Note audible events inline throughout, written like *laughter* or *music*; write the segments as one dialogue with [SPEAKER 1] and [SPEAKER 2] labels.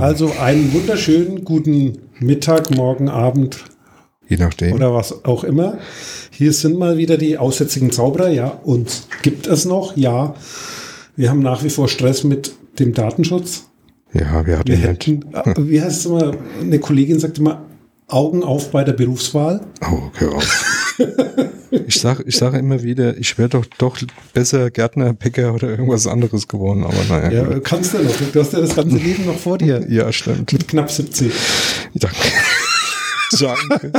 [SPEAKER 1] Also,
[SPEAKER 2] Also einen wunderschönen guten Mittag, morgen, Abend
[SPEAKER 1] je nachdem.
[SPEAKER 2] oder was auch immer. Hier sind mal wieder die aussätzigen Zauberer. Ja, uns gibt es noch. Ja, wir haben nach wie vor Stress mit dem Datenschutz.
[SPEAKER 1] ja, wir hatten
[SPEAKER 2] Wir hätten, äh, wie heißt es immer, eine Kollegin sagt immer, Augen auf bei der Berufswahl.
[SPEAKER 1] Oh, hör auf. *laughs* ich sage ich sag immer wieder, ich wäre doch doch besser Gärtner, Bäcker oder irgendwas anderes geworden, aber naja.
[SPEAKER 2] Ja,
[SPEAKER 1] gut.
[SPEAKER 2] kannst du noch. Du hast ja das ganze Leben noch vor dir.
[SPEAKER 1] ja stimmt.
[SPEAKER 2] Mit knapp 70.
[SPEAKER 1] Danke. *laughs* Danke.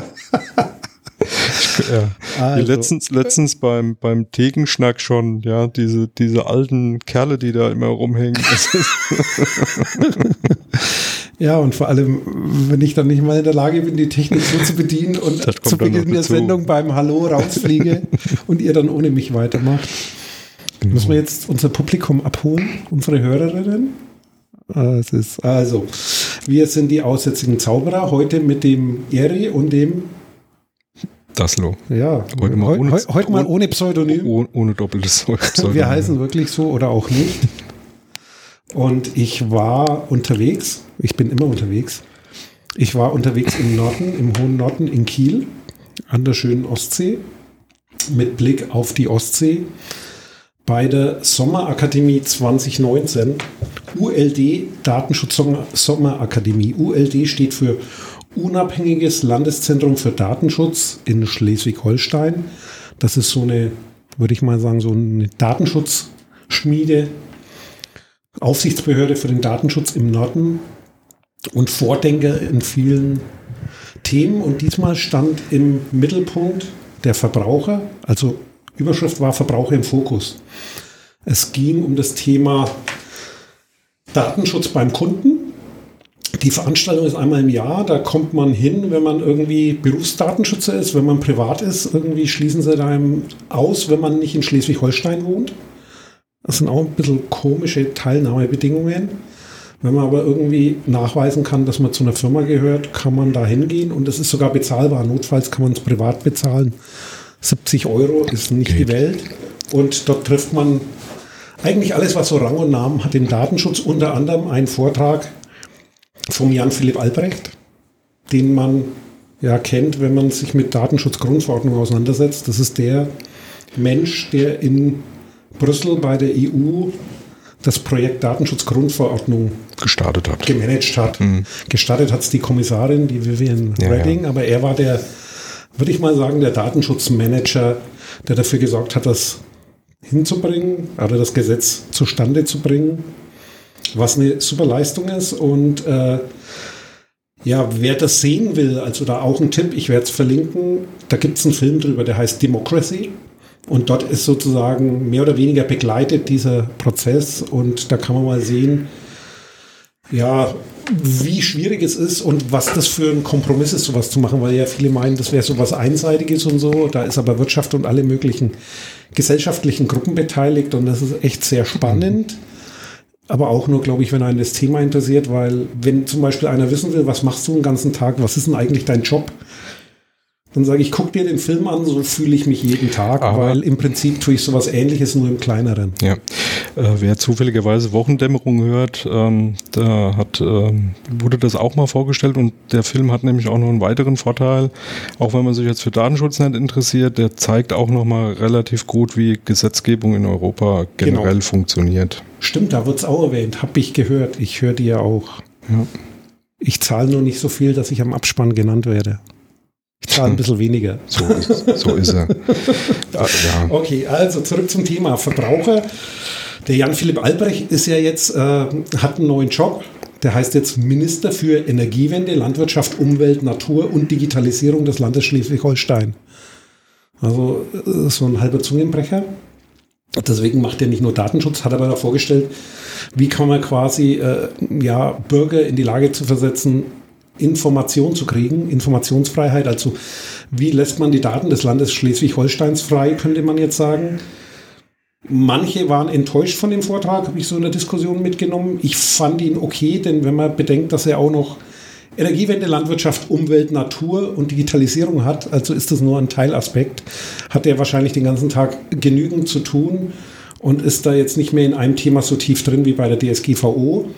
[SPEAKER 1] Ja. Wie
[SPEAKER 2] Also.
[SPEAKER 1] letztens, letztens beim, beim Thekenschnack schon, ja, diese, diese alten Kerle, die da immer rumhängen. *laughs* *laughs*
[SPEAKER 2] Ja, und vor allem, wenn ich dann nicht mal in der Lage bin, die Technik so zu bedienen und zu Beginn der. Sendung beim Hallo rausfliege *laughs* und ihr dann ohne mich weitermacht.
[SPEAKER 1] Genau.
[SPEAKER 2] Müssen wir jetzt unser Publikum abholen, unsere Hörerinnen? Ah, Es ist, also, wir sind die aussätzigen Zauberer, heute mit dem Eri und dem,
[SPEAKER 1] Daslo.
[SPEAKER 2] ja,
[SPEAKER 1] Heute mal ohne-
[SPEAKER 2] heu- heute mal ohne Pseudonym.
[SPEAKER 1] Oh, ohne doppeltes Pseudonym.
[SPEAKER 2] Wir heißen wirklich so oder auch nicht. *laughs* Und ich war unterwegs, ich bin immer unterwegs. Ich war unterwegs im Norden, im hohen Norden in Kiel, an der schönen Ostsee, mit Blick auf die Ostsee, bei der Sommerakademie 2019, ULD Datenschutz Sommer- Sommerakademie. ULD steht für Unabhängiges Landeszentrum für Datenschutz in Schleswig-Holstein. Das ist so eine, würde ich mal sagen, so eine Datenschutzschmiede, Aufsichtsbehörde für den Datenschutz im Norden und Vordenker in vielen Themen. Und diesmal stand im Mittelpunkt der Verbraucher, also Überschrift war Verbraucher im Fokus. Es ging um das Thema Datenschutz beim Kunden. Die Veranstaltung ist einmal im Jahr, da kommt man hin, wenn man irgendwie Berufsdatenschützer ist, wenn man privat ist, irgendwie schließen sie einem aus, wenn man nicht in Schleswig-Holstein wohnt. Das sind auch ein bisschen komische Teilnahmebedingungen. Wenn man aber irgendwie nachweisen kann, dass man zu einer Firma gehört, kann man da hingehen und es ist sogar bezahlbar. Notfalls kann man es privat bezahlen. 70 Euro ist nicht die
[SPEAKER 1] Geht.
[SPEAKER 2] Welt. Und dort trifft man eigentlich alles, was so Rang und Namen hat im Datenschutz. Unter anderem einen Vortrag vom Jan Philipp Albrecht, den man ja kennt, wenn man sich mit Datenschutzgrundverordnung auseinandersetzt. Das ist der Mensch, der in Brüssel bei der EU das Projekt Datenschutzgrundverordnung
[SPEAKER 1] gestartet hat.
[SPEAKER 2] gemanagt hat. Gestartet hat es die Kommissarin, die Vivian
[SPEAKER 1] Ja,
[SPEAKER 2] Redding, aber er war der, würde ich mal sagen, der Datenschutzmanager, der dafür gesorgt hat, das hinzubringen, oder das Gesetz zustande zu bringen, was eine super Leistung ist. Und äh, ja, wer das sehen will, also da auch ein Tipp, ich werde es verlinken, da gibt es einen Film drüber, der heißt Democracy. Und dort ist sozusagen mehr oder weniger begleitet dieser Prozess und da kann man mal sehen, ja, wie schwierig es ist und was das für ein Kompromiss ist, sowas zu machen, weil ja viele meinen, das wäre sowas Einseitiges und so. Da ist aber Wirtschaft und alle möglichen gesellschaftlichen Gruppen beteiligt und das ist echt sehr spannend. Aber auch nur, glaube ich, wenn einen das Thema interessiert, weil wenn zum Beispiel einer wissen will, was machst du den ganzen Tag, was ist denn eigentlich dein Job? Dann sage ich, guck dir den Film an, so fühle ich mich jeden Tag,
[SPEAKER 1] Aber-
[SPEAKER 2] weil im Prinzip tue ich sowas ähnliches, nur im kleineren.
[SPEAKER 1] Ja. Äh, wer zufälligerweise Wochendämmerung hört, ähm, da hat, ähm, wurde das auch mal vorgestellt und der Film hat nämlich auch noch einen weiteren Vorteil, auch wenn man sich jetzt für Datenschutz nicht interessiert, der zeigt auch noch mal relativ gut, wie Gesetzgebung in Europa generell
[SPEAKER 2] Genau.
[SPEAKER 1] funktioniert.
[SPEAKER 2] Stimmt, da wird es auch erwähnt, habe ich gehört. Ich höre die ja auch.
[SPEAKER 1] Ja.
[SPEAKER 2] Ich zahle nur nicht so viel, dass ich am Abspann genannt werde. Ich zahle ein bisschen weniger. *laughs*
[SPEAKER 1] So ist, so ist er. Ja.
[SPEAKER 2] Okay, also zurück zum Thema Verbraucher. Der Jan-Philipp Albrecht ist ja jetzt, äh, hat einen neuen Job. Der heißt jetzt Minister für Energiewende, Landwirtschaft, Umwelt, Natur und Digitalisierung des Landes Schleswig-Holstein. Also äh, so ein halber Zungenbrecher. Deswegen macht er nicht nur Datenschutz, hat aber da vorgestellt, wie kann man quasi äh, ja, Bürger in die Lage zu versetzen, Information zu kriegen, Informationsfreiheit. Also wie lässt man die Daten des Landes Schleswig-Holsteins frei, könnte man jetzt sagen. Manche waren enttäuscht von dem Vortrag, habe ich so in der Diskussion mitgenommen. Ich fand ihn okay, denn wenn man bedenkt, dass er auch noch Energiewende, Landwirtschaft, Umwelt, Natur und Digitalisierung hat, also ist das nur ein Teilaspekt, hat er wahrscheinlich den ganzen Tag genügend zu tun und ist da jetzt nicht mehr in einem Thema so tief drin wie bei der DSGVO.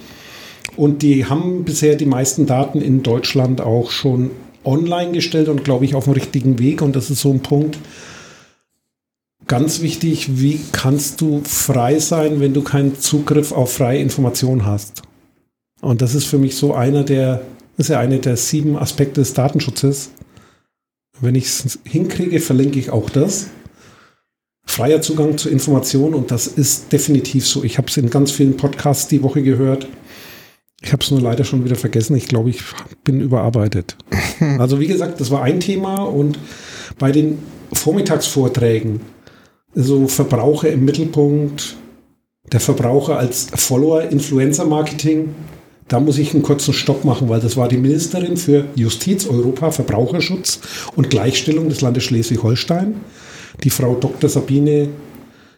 [SPEAKER 2] Und die haben bisher die meisten Daten in Deutschland auch schon online gestellt und glaube ich auf dem richtigen Weg. Und das ist so ein Punkt, ganz wichtig, wie kannst du frei sein, wenn du keinen Zugriff auf freie Informationen hast? Und das ist für mich so einer der, ist ja eine der sieben Aspekte des Datenschutzes. Wenn ich es hinkriege, verlinke ich auch das. Freier Zugang zu Informationen und das ist definitiv so. Ich habe es in ganz vielen Podcasts die Woche gehört. Ich habe es nur leider schon wieder vergessen. Ich glaube, ich bin überarbeitet. *laughs* Also wie gesagt, das war ein Thema und bei den Vormittagsvorträgen so Verbraucher im Mittelpunkt, der Verbraucher als Follower, Influencer-Marketing. Da muss ich einen kurzen Stopp machen, weil das war die Ministerin für Justiz, Europa, Verbraucherschutz und Gleichstellung des Landes Schleswig-Holstein, die Frau Dr. Sabine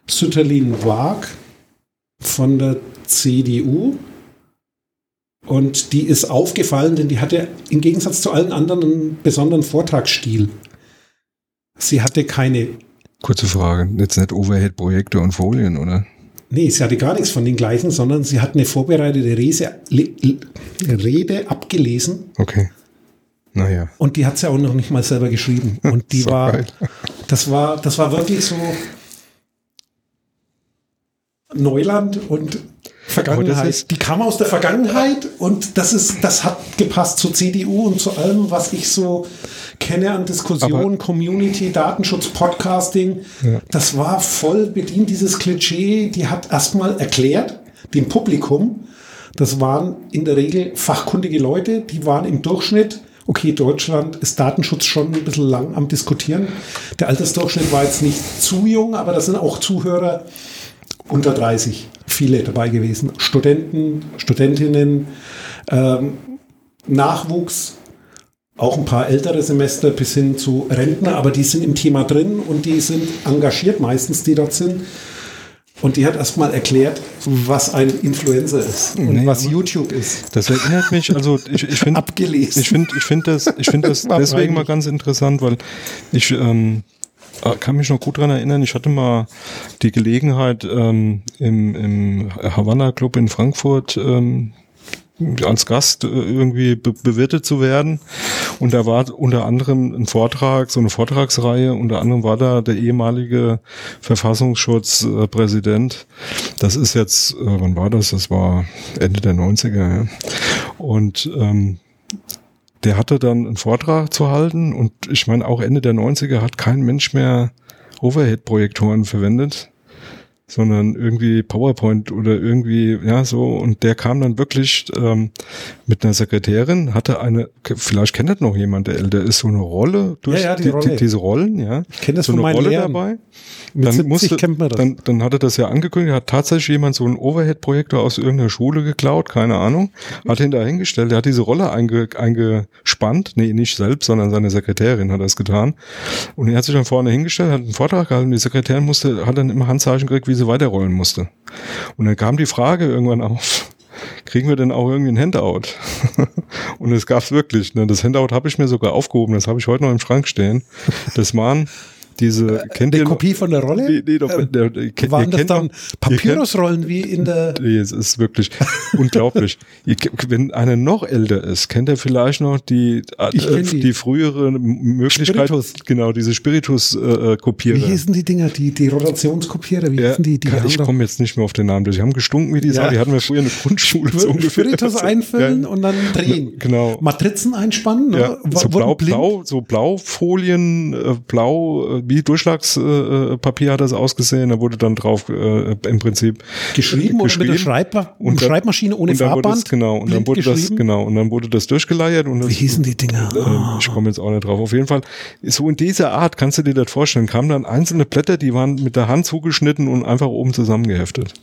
[SPEAKER 2] Sütterlin-Waag von der CDU. Und die ist aufgefallen, denn die hatte im Gegensatz zu allen anderen einen besonderen Vortragsstil. Sie hatte keine
[SPEAKER 1] Kurze Frage, jetzt nicht Overhead-Projekte und Folien, oder?
[SPEAKER 2] Nee, sie hatte gar nichts von den gleichen, sondern sie hat eine vorbereitete Rede, Rede abgelesen.
[SPEAKER 1] Okay. Naja.
[SPEAKER 2] Und die hat sie auch noch nicht mal selber geschrieben. *laughs* Und die war, geil. das war, das war wirklich so Neuland und Vergangenheit. Ist, die kam aus der Vergangenheit und das ist, das hat gepasst zur CDU und zu allem, was ich so kenne an Diskussionen, Community, Datenschutz, Podcasting. Ja. Das war voll bedient, dieses Klischee. Die hat erstmal erklärt, dem Publikum, das waren in der Regel fachkundige Leute, die waren im Durchschnitt okay, Deutschland ist Datenschutz schon ein bisschen lang am Diskutieren. Der Altersdurchschnitt war jetzt nicht zu jung, aber da sind auch Zuhörer unter 30 viele dabei gewesen. Studenten, Studentinnen, ähm, Nachwuchs, auch ein paar ältere Semester bis hin zu Rentner, aber die sind im Thema drin und die sind engagiert meistens, die dort sind. Und die hat erstmal erklärt, was ein Influencer ist und nee, was YouTube ist.
[SPEAKER 1] Das erinnert mich, also ich, ich finde *laughs* ich finde ich finde das, ich finde das *laughs* deswegen mal ganz interessant, weil ich ähm, äh, kann mich noch gut daran erinnern, ich hatte mal die Gelegenheit ähm, im, im Havanna Club in Frankfurt ähm, als Gast äh, irgendwie be bewirtet zu werden. Und da war unter anderem ein Vortrag, so eine Vortragsreihe, unter anderem war da der ehemalige Verfassungsschutzpräsident. Das ist jetzt, äh, wann war das? Das war Ende der 90er. Ja. Und ähm, der hatte dann einen Vortrag zu halten und ich meine, auch Ende der 90er hat kein Mensch mehr Overhead-Projektoren verwendet sondern irgendwie PowerPoint oder irgendwie, ja, so. Und der kam dann wirklich ähm, mit einer Sekretärin, hatte eine, vielleicht kennt das noch jemand, der älter ist, so eine Rolle durch ja, ja, die die, Rolle. Die, diese Rollen, ja.
[SPEAKER 2] Ich kenne das
[SPEAKER 1] so
[SPEAKER 2] von
[SPEAKER 1] eine Rolle Lehrern. dabei. Mit dann musste, kennt man das. Dann, dann hatte das ja angekündigt, hat tatsächlich jemand so einen Overhead-Projektor aus irgendeiner Schule geklaut, keine Ahnung, hat ihn da hingestellt, der hat diese Rolle einge, eingespannt, nee, nicht selbst, sondern seine Sekretärin hat das getan. Und er hat sich dann vorne hingestellt, hat einen Vortrag gehalten, die Sekretärin musste, hat dann immer Handzeichen gekriegt, wie sie weiterrollen musste. Und dann kam die Frage irgendwann auf, kriegen wir denn auch irgendwie ein Handout? *laughs* und es gab's wirklich. Ne? Das Handout habe ich mir sogar aufgehoben, das habe ich heute noch im Schrank stehen. Das waren diese
[SPEAKER 2] äh, kennt eine ihr Kopie von der Rolle? Nee, nee, doch, äh, der, der, kennt, waren das dann Papyrusrollen wie in der *laughs*
[SPEAKER 1] Nee, es ist wirklich unglaublich. *laughs* Ihr, wenn einer noch älter ist, kennt er vielleicht noch die äh, die. die. frühere Möglichkeit Spiritus. genau, diese Spiritus äh, Kopierer.
[SPEAKER 2] Wie hießen die Dinger, die die Rotationskopierer, wie ja, hießen die, die
[SPEAKER 1] Ich komme jetzt nicht mehr auf den Namen, die haben gestunken wie die ja. Sau, die hatten wir früher in der *laughs* Grundschule
[SPEAKER 2] so ungefähr. Spiritus einfüllen ja. und dann drehen.
[SPEAKER 1] Genau.
[SPEAKER 2] Matrizen einspannen,
[SPEAKER 1] ja. so blau, blau, so Blaufolien, äh, blau wie Durchschlagspapier hat das ausgesehen. Da wurde dann drauf äh, im Prinzip
[SPEAKER 2] geschrieben, geschrieben. oder mit der Schreib und Schreibmaschine ohne Farbband.
[SPEAKER 1] Das, genau und dann wurde das genau und dann wurde das durchgeleiert und das,
[SPEAKER 2] wie hießen die Dinger?
[SPEAKER 1] Äh, ich komme jetzt auch nicht drauf. Auf jeden Fall so in dieser Art kannst du dir das vorstellen. Kamen dann einzelne Blätter, die waren mit der Hand zugeschnitten und einfach oben zusammengeheftet.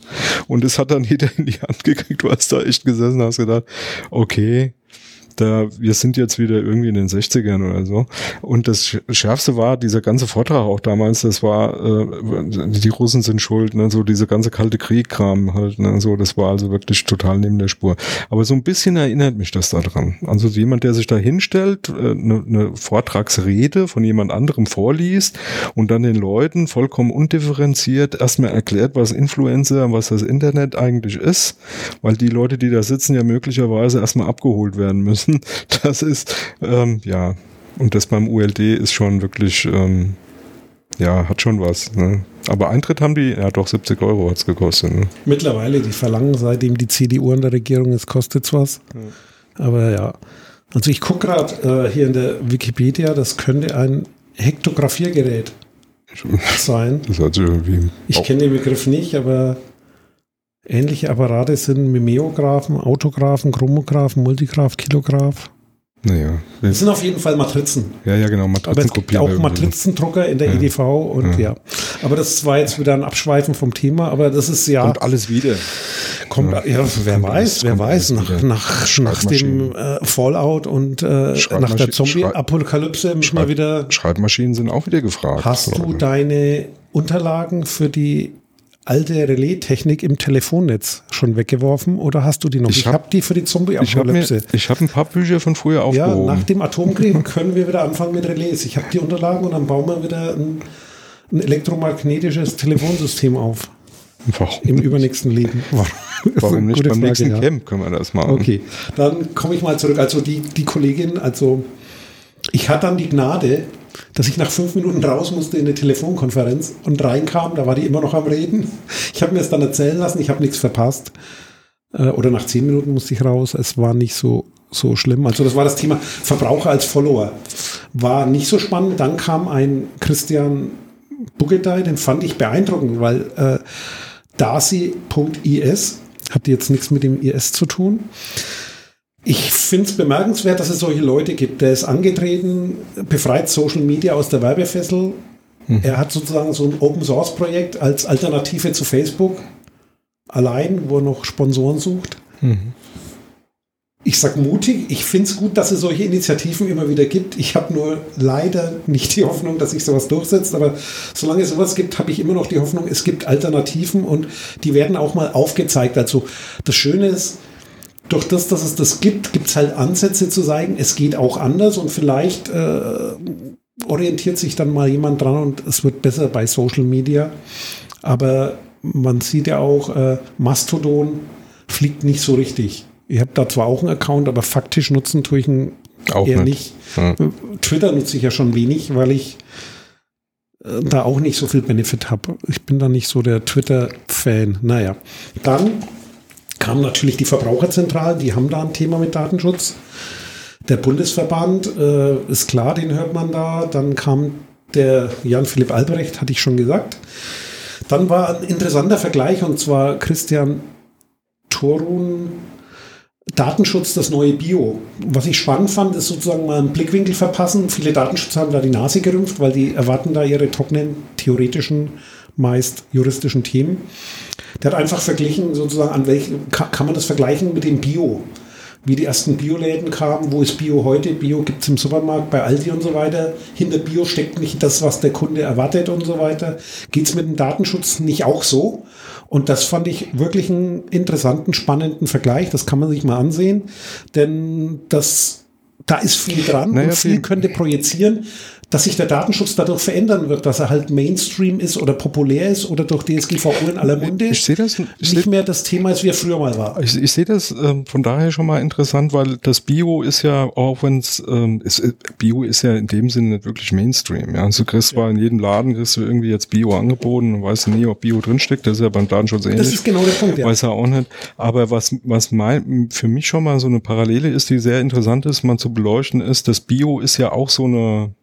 [SPEAKER 1] Und es hat dann jeder in die Hand gekriegt. Du hast da echt gesessen, hast gedacht, okay da, wir sind jetzt wieder irgendwie in den 60ern oder so. Und das Schärfste war, dieser ganze Vortrag auch damals, das war, äh, die Russen sind schuld, ne, so diese ganze kalte Krieg-Kram halt, ne, so, das war also wirklich total neben der Spur. Aber so ein bisschen erinnert mich das daran. Also jemand, der sich da hinstellt, eine äh, ne, ne Vortragsrede von jemand anderem vorliest und dann den Leuten vollkommen undifferenziert erstmal erklärt, was Influencer, was das Internet eigentlich ist, weil die Leute, die da sitzen, ja möglicherweise erstmal abgeholt werden müssen. Das ist, ähm, ja, und das beim ULD ist schon wirklich, ähm, ja, hat schon was. Ne? Aber Eintritt haben die, ja doch, 70 Euro hat es gekostet. Ne?
[SPEAKER 2] Mittlerweile, die verlangen, seitdem die CDU an der Regierung ist, kostet es was. Ja. Aber ja. Also ich gucke gerade äh, hier in der Wikipedia, das könnte ein Hektografiergerät sein. Das hat irgendwie ich kenne den Begriff nicht, aber ähnliche Apparate sind Mimeographen, Autographen, Chromographen, Multigraph, Kilograph.
[SPEAKER 1] Naja.
[SPEAKER 2] Das sind auf jeden Fall Matrizen.
[SPEAKER 1] Ja, ja, genau.
[SPEAKER 2] Matrizenkopierer. auch Matrizendrucker in der ja. EDV und ja. ja. Aber das war jetzt wieder ein Abschweifen vom Thema, aber das ist ja.
[SPEAKER 1] Kommt alles wieder.
[SPEAKER 2] Kommt, ja, ja wer kommt weiß, wer weiß, nach, nach, nach dem äh, Fallout und äh, nach der Zombie-Apokalypse müssen wir wieder.
[SPEAKER 1] Schreibmaschinen sind auch wieder gefragt.
[SPEAKER 2] Hast du deine Unterlagen für die alte Relais-Technik im Telefonnetz schon weggeworfen oder hast du die noch?
[SPEAKER 1] Ich, habe hab die für die Zombie-Apokalypse. Ich habe hab ein paar Bücher von früher aufgehoben.
[SPEAKER 2] Ja, nach dem Atomkrieg *laughs* können wir wieder anfangen mit Relais. Ich habe die Unterlagen und dann bauen wir wieder ein, ein elektromagnetisches Telefonsystem auf.
[SPEAKER 1] Warum?
[SPEAKER 2] Im übernächsten Leben. *laughs*
[SPEAKER 1] Warum, Warum nicht? Beim Frage, nächsten ja. Camp können wir das machen.
[SPEAKER 2] Okay, dann komme ich mal zurück. Also die, die Kollegin, also ich hatte dann die Gnade, dass ich nach fünf Minuten raus musste in eine Telefonkonferenz und reinkam, da war die immer noch am Reden. Ich habe mir das dann erzählen lassen, ich habe nichts verpasst. Äh, oder nach zehn Minuten musste ich raus. Es war nicht so, so schlimm. Also das war das Thema Verbraucher als Follower. War nicht so spannend. Dann kam ein Christian Buggetei, den fand ich beeindruckend, weil äh, Darcy.is hat jetzt nichts mit dem IS zu tun. Ich finde es bemerkenswert, dass es solche Leute gibt. Der ist angetreten, befreit Social Media aus der Werbefessel. Mhm. Er hat sozusagen so ein Open Source Projekt als Alternative zu Facebook allein, wo er noch Sponsoren sucht. Mhm. Ich sag mutig, ich finde es gut, dass es solche Initiativen immer wieder gibt. Ich habe nur leider nicht die Hoffnung, dass sich sowas durchsetzt, aber solange es sowas gibt, habe ich immer noch die Hoffnung, es gibt Alternativen und die werden auch mal aufgezeigt. Also das Schöne ist, durch das, dass es das gibt, gibt es halt Ansätze zu sagen, es geht auch anders und vielleicht äh, orientiert sich dann mal jemand dran und es wird besser bei Social Media. Aber man sieht ja auch, äh, Mastodon fliegt nicht so richtig. Ich habe da zwar auch einen Account, aber faktisch nutzen tue ich ihn auch eher nicht. nicht. Ja. Twitter nutze ich ja schon wenig, weil ich äh, da auch nicht so viel Benefit habe. Ich bin da nicht so der Twitter-Fan. Naja, dann kamen natürlich die Verbraucherzentralen, die haben da ein Thema mit Datenschutz. Der Bundesverband äh, ist klar, den hört man da. Dann kam der Jan-Philipp Albrecht, hatte ich schon gesagt. Dann war ein interessanter Vergleich und zwar Christian Torun, Datenschutz, das neue Bio. Was ich spannend fand, ist sozusagen mal einen Blickwinkel verpassen. Viele Datenschützer haben da die Nase gerümpft, weil die erwarten da ihre trockenen, theoretischen, meist juristischen Themen. Der hat einfach verglichen, sozusagen, an welchen, kann, man das vergleichen mit dem Bio? Wie die ersten Bioläden kamen, wo ist Bio heute? Bio gibt es im Supermarkt, bei Aldi und so weiter. Hinter Bio steckt nicht das, was der Kunde erwartet und so weiter. Geht es mit dem Datenschutz nicht auch so? Und das fand ich wirklich einen interessanten, spannenden Vergleich. Das kann man sich mal ansehen, denn das, da ist viel dran naja, und viel könnte projizieren dass sich der Datenschutz dadurch verändern wird, dass er halt Mainstream ist oder populär ist oder durch DSGVO in aller Munde
[SPEAKER 1] ich sehe das
[SPEAKER 2] ich nicht mehr das Thema ist, wie er früher mal war.
[SPEAKER 1] Ich, ich sehe das äh, von daher schon mal interessant, weil das Bio ist ja, auch wenn ähm, es, äh, Bio ist ja in dem Sinne nicht wirklich Mainstream. Ja, also du kriegst ja. in jedem Laden kriegst du irgendwie jetzt Bio angeboten und weißt nie, ob Bio drinsteckt. Das ist ja beim Datenschutz ähnlich. Das
[SPEAKER 2] ist genau der Punkt,
[SPEAKER 1] ja. Weiß er auch nicht. Aber was, was mein, für mich schon mal so eine Parallele ist, die sehr interessant ist, mal zu beleuchten, ist, das Bio ist ja auch so eine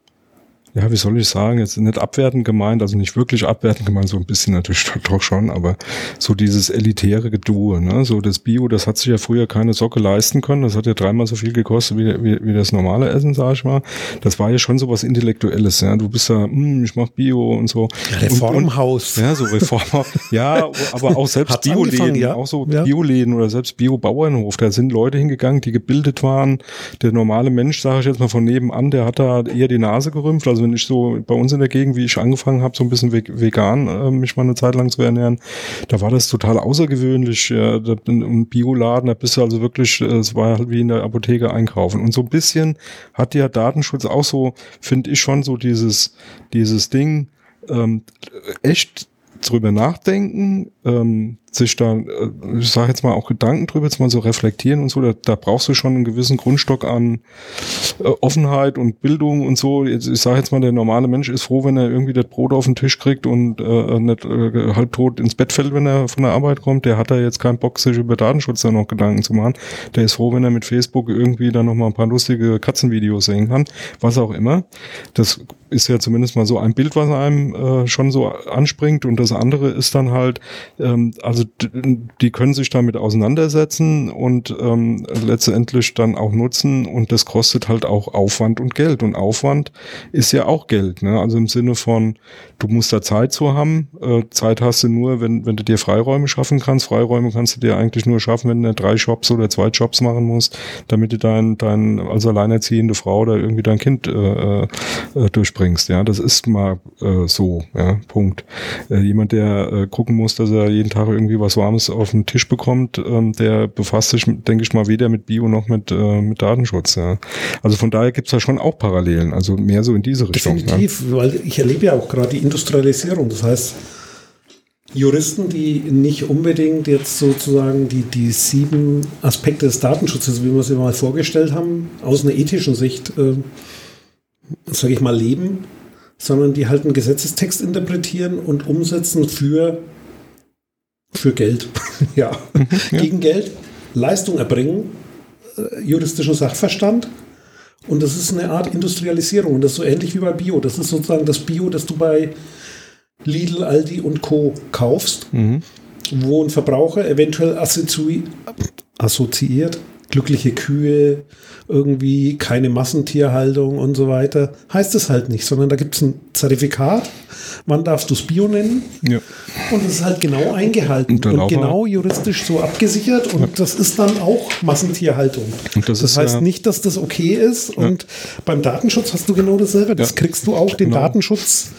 [SPEAKER 1] ja, wie soll ich sagen, jetzt nicht abwertend gemeint, also nicht wirklich abwertend gemeint, so ein bisschen natürlich doch schon, aber so dieses elitäre Gedue, ne? so das Bio, das hat sich ja früher keine Socke leisten können, das hat ja dreimal so viel gekostet wie, wie, wie das normale Essen, sag ich mal. Das war ja schon so was Intellektuelles, ja, du bist da, hm, ich mach Bio und so.
[SPEAKER 2] Reformhaus.
[SPEAKER 1] Und, und, ja, so Reformhaus, ja, aber auch *laughs* selbst Bioläden, ja? auch so ja. Bioläden oder selbst Bio-Bauernhof, da sind Leute hingegangen, die gebildet waren, der normale Mensch, sage ich jetzt mal von nebenan, der hat da eher die Nase gerümpft, also wenn ich so bei uns in der Gegend, wie ich angefangen habe, so ein bisschen vegan äh, mich mal eine Zeit lang zu ernähren, da war das total außergewöhnlich. Ja, Im Bioladen, da bist du also wirklich, äh, es war halt wie in der Apotheke einkaufen. Und so ein bisschen hat ja Datenschutz auch so, finde ich schon so dieses, dieses Ding, ähm, echt drüber nachdenken, ähm, sich da, äh, ich sage jetzt mal auch Gedanken drüber, jetzt mal so reflektieren und so, da, da brauchst du schon einen gewissen Grundstock an äh, Offenheit und Bildung und so. Jetzt, ich sage jetzt mal, der normale Mensch ist froh, wenn er irgendwie das Brot auf den Tisch kriegt und äh, nicht äh, halb tot ins Bett fällt, wenn er von der Arbeit kommt. Der hat da jetzt keinen Bock, sich über Datenschutz da noch Gedanken zu machen. Der ist froh, wenn er mit Facebook irgendwie dann noch mal ein paar lustige Katzenvideos sehen kann, was auch immer. Das ist ja zumindest mal so ein Bild, was einem äh, schon so anspringt. Und das andere ist dann halt, ähm, also die können sich damit auseinandersetzen und ähm, letztendlich dann auch nutzen. Und das kostet halt auch Aufwand und Geld. Und Aufwand ist ja auch Geld. Ne? Also im Sinne von, du musst da Zeit zu haben. Äh, Zeit hast du nur, wenn, wenn du dir Freiräume schaffen kannst. Freiräume kannst du dir eigentlich nur schaffen, wenn du drei Jobs oder zwei Jobs machen musst, damit du dein, dein als alleinerziehende Frau oder irgendwie dein Kind äh, äh, durchbringst bringst. Ja, das ist mal äh, so. Ja, Punkt. Äh, jemand, der äh, gucken muss, dass er jeden Tag irgendwie was Warmes auf den Tisch bekommt, ähm, der befasst sich, denke ich mal, weder mit Bio noch mit äh, mit Datenschutz. Ja. Also von daher gibt's da schon auch Parallelen. Also mehr so in diese Richtung.
[SPEAKER 2] Definitiv, ja. weil ich erlebe ja auch gerade die Industrialisierung. Das heißt Juristen, die nicht unbedingt jetzt sozusagen die, die sieben Aspekte des Datenschutzes, wie wir sie mal vorgestellt haben, aus einer ethischen Sicht äh, sage ich mal, leben, sondern die halt einen Gesetzestext interpretieren und umsetzen für, für Geld. *laughs* ja. Mhm, ja. Gegen Geld, Leistung erbringen, äh, juristischen Sachverstand. Und das ist eine Art Industrialisierung. Und das ist so ähnlich wie bei Bio. Das ist sozusagen das Bio, das du bei Lidl, Aldi und Co. kaufst, mhm. wo ein Verbraucher eventuell assoziiert glückliche Kühe, irgendwie keine Massentierhaltung und so weiter. Heißt es halt nicht, sondern da gibt es ein Zertifikat. Wann darfst du es Bio nennen? Ja. Und das ist halt genau eingehalten und, und genau juristisch so abgesichert und ja. das ist dann auch Massentierhaltung. Das, das heißt ja nicht, dass das okay ist und beim Datenschutz hast du genau dasselbe. Das kriegst du auch, den genau. Datenschutz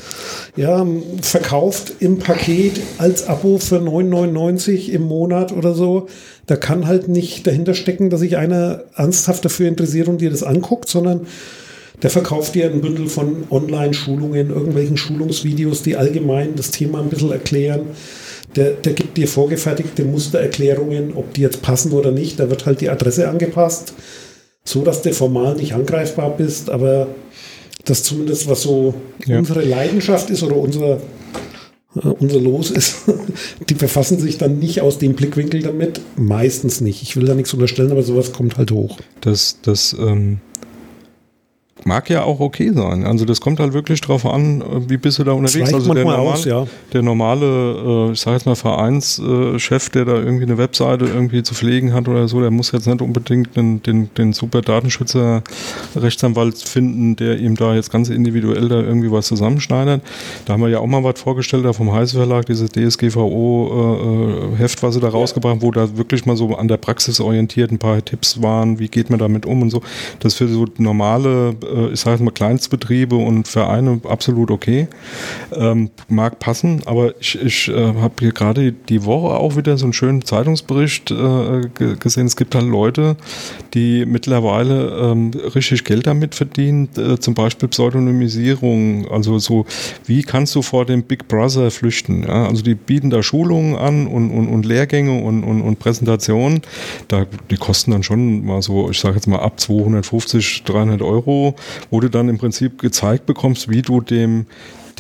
[SPEAKER 2] ja, verkauft im Paket als Abo für 9,99 im Monat oder so. Da kann halt nicht dahinter stecken, dass sich einer ernsthaft dafür interessiert und dir das anguckt, sondern der verkauft dir ein Bündel von Online-Schulungen, irgendwelchen Schulungsvideos, die allgemein das Thema ein bisschen erklären. Der, der gibt dir vorgefertigte Mustererklärungen, ob die jetzt passen oder nicht. Da wird halt die Adresse angepasst, so dass du formal nicht angreifbar bist, aber das zumindest was so ja. unsere Leidenschaft ist oder unser, äh, unser Los ist. *laughs* Die befassen sich dann nicht aus dem Blickwinkel damit. Meistens nicht. Ich will da nichts unterstellen, aber sowas kommt halt hoch.
[SPEAKER 1] Das, das ähm, mag ja auch okay sein. Also das kommt halt wirklich drauf an, wie bist du da unterwegs. Also der, normal, aus, ja. der normale, äh, ich sage jetzt mal Vereinschef, der da irgendwie eine Webseite irgendwie zu pflegen hat oder so, der muss jetzt nicht unbedingt den, den, den super Datenschützer Rechtsanwalt finden, der ihm da jetzt ganz individuell da irgendwie was zusammenschneidet. Da haben wir ja auch mal was vorgestellt, da vom Heise Verlag, dieses DSGVO-Heft, äh, was sie da rausgebracht wo da wirklich mal so an der Praxis orientiert ein paar Tipps waren, wie geht man damit um und so. Das für so normale äh, ich sage mal Kleinstbetriebe und Vereine absolut okay. Ähm, mag passen, aber ich, ich äh, habe hier gerade die Woche auch wieder so einen schönen Zeitungsbericht äh, gesehen. Es gibt halt Leute, die mittlerweile ähm, richtig Geld damit verdienen, äh, zum Beispiel Pseudonymisierung, also so, wie kannst du vor dem Big Brother flüchten? Ja? Also die bieten da Schulungen an und, und, und Lehrgänge und, und, und Präsentationen. Da, die kosten dann schon mal so, ich sage jetzt mal ab 250, 300 Euro wo du dann im Prinzip gezeigt bekommst, wie du dem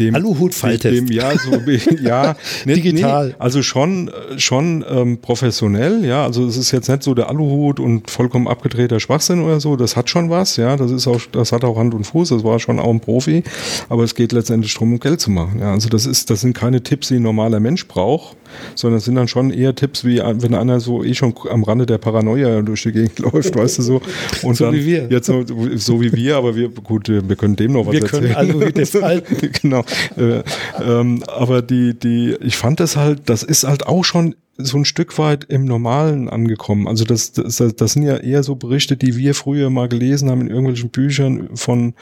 [SPEAKER 1] dem
[SPEAKER 2] Aluhut-Falltest.
[SPEAKER 1] dem- Ja, so *laughs* ja, nicht,
[SPEAKER 2] Digital.
[SPEAKER 1] Nee, also schon schon ähm, professionell, ja. Also es ist jetzt nicht so der Aluhut und vollkommen abgedrehter Schwachsinn oder so. Das hat schon was, ja. Das ist auch, das hat auch Hand und Fuß. Das war schon auch ein Profi. Aber es geht letztendlich darum, um Geld zu machen. Ja, also das ist, das sind keine Tipps, die ein normaler Mensch braucht, sondern es sind dann schon eher Tipps, wie wenn einer so eh schon am Rande der Paranoia durch die Gegend *laughs* läuft, weißt du so. Und
[SPEAKER 2] So
[SPEAKER 1] dann,
[SPEAKER 2] wie wir.
[SPEAKER 1] Jetzt so, so wie wir, aber wir gut, wir können dem noch was
[SPEAKER 2] Wir können
[SPEAKER 1] erzählen.
[SPEAKER 2] Aluhüte falten. *laughs*
[SPEAKER 1] genau. Äh, ähm, aber die, die, ich fand das halt, das ist halt auch schon so ein Stück weit im Normalen angekommen. Also das, das, das sind ja eher so Berichte, die wir früher mal gelesen haben in irgendwelchen Büchern von,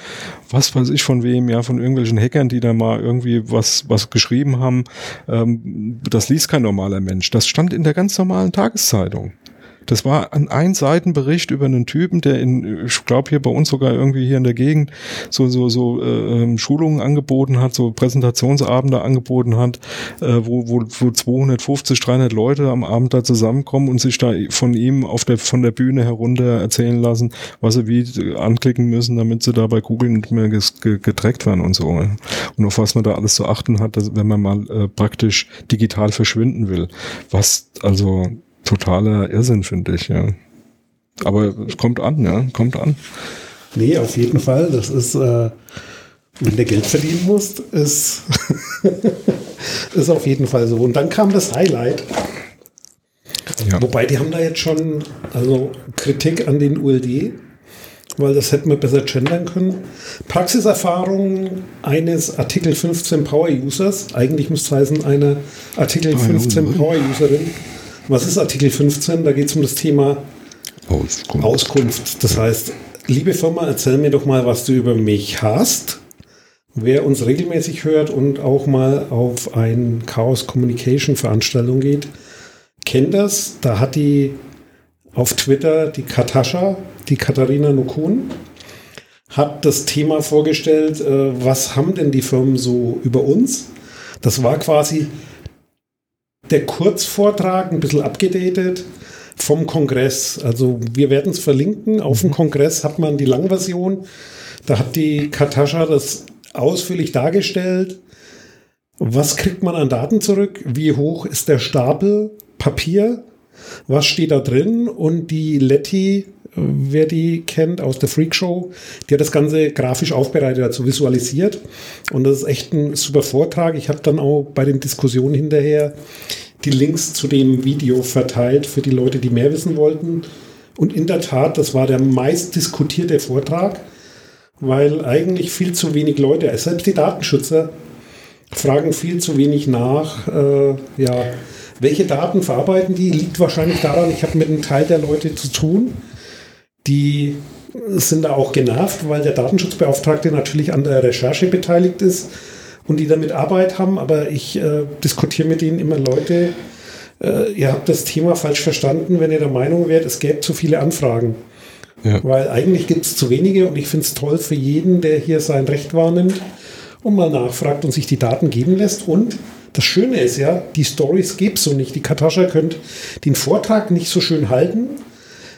[SPEAKER 1] was weiß ich von wem, ja, von irgendwelchen Hackern, die da mal irgendwie was, was geschrieben haben. Ähm, das liest kein normaler Mensch. Das stand in der ganz normalen Tageszeitung. Das war ein Einseitenbericht über einen Typen, der in, ich glaube hier bei uns sogar irgendwie hier in der Gegend so so so äh, ähm, Schulungen angeboten hat, so Präsentationsabende angeboten hat, äh, wo, wo wo 250, 300 Leute am Abend da zusammenkommen und sich da von ihm auf der von der Bühne herunter erzählen lassen, was sie wie anklicken müssen, damit sie da bei Google nicht mehr getrackt werden und so. Und auf was man da alles zu achten hat, dass, wenn man mal äh, praktisch digital verschwinden will. Was also totaler Irrsinn, finde ich, ja. Aber es kommt an, ja, kommt an.
[SPEAKER 2] Nee, auf jeden Fall. Das ist, äh, wenn du Geld verdienen musst, ist, *laughs* ist auf jeden Fall so. Und dann kam das Highlight.
[SPEAKER 1] Ja.
[SPEAKER 2] Wobei, die haben da jetzt schon also Kritik an den ULD, weil das hätten wir besser gendern können. Praxiserfahrung eines Artikel 15 Power Users. Eigentlich müsste es heißen, eine Artikel 15 Power Userin. Was ist Artikel 15? Da geht es um das Thema
[SPEAKER 1] Auskunft.
[SPEAKER 2] Auskunft. Das heißt, liebe Firma, erzähl mir doch mal, was du über mich hast. Wer uns regelmäßig hört und auch mal auf ein Chaos Communication Veranstaltung geht, kennt das. Da hat die auf Twitter die Katascha, die Katharina Nukun, hat das Thema vorgestellt, äh, was haben denn die Firmen so über uns? Das war quasi der Kurzvortrag, ein bisschen abgedatet vom Kongress. Also wir werden es verlinken. Auf dem Kongress hat man die Langversion. Da hat die Katascha das ausführlich dargestellt. Was kriegt man an Daten zurück? Wie hoch ist der Stapel Papier? Was steht da drin? Und die Letty, wer die kennt aus der Freak Show, die hat das Ganze grafisch aufbereitet, also visualisiert. Und das ist echt ein super Vortrag. Ich habe dann auch bei den Diskussionen hinterher die Links zu dem Video verteilt für die Leute, die mehr wissen wollten. Und in der Tat, das war der meist diskutierte Vortrag, weil eigentlich viel zu wenig Leute, selbst die Datenschützer, fragen viel zu wenig nach. Äh, ja, welche Daten verarbeiten die? Liegt wahrscheinlich daran, ich habe mit einem Teil der Leute zu tun, die sind da auch genervt, weil der Datenschutzbeauftragte natürlich an der Recherche beteiligt ist und die damit Arbeit haben, aber ich äh, diskutiere mit ihnen immer Leute, äh, ihr habt das Thema falsch verstanden, wenn ihr der Meinung wärt, es gäbe zu viele Anfragen.
[SPEAKER 1] Ja.
[SPEAKER 2] Weil eigentlich gibt es zu wenige und ich finde es toll für jeden, der hier sein Recht wahrnimmt und mal nachfragt und sich die Daten geben lässt. Und das Schöne ist ja, die Stories gibt es so nicht. Die Katascha könnte den Vortrag nicht so schön halten,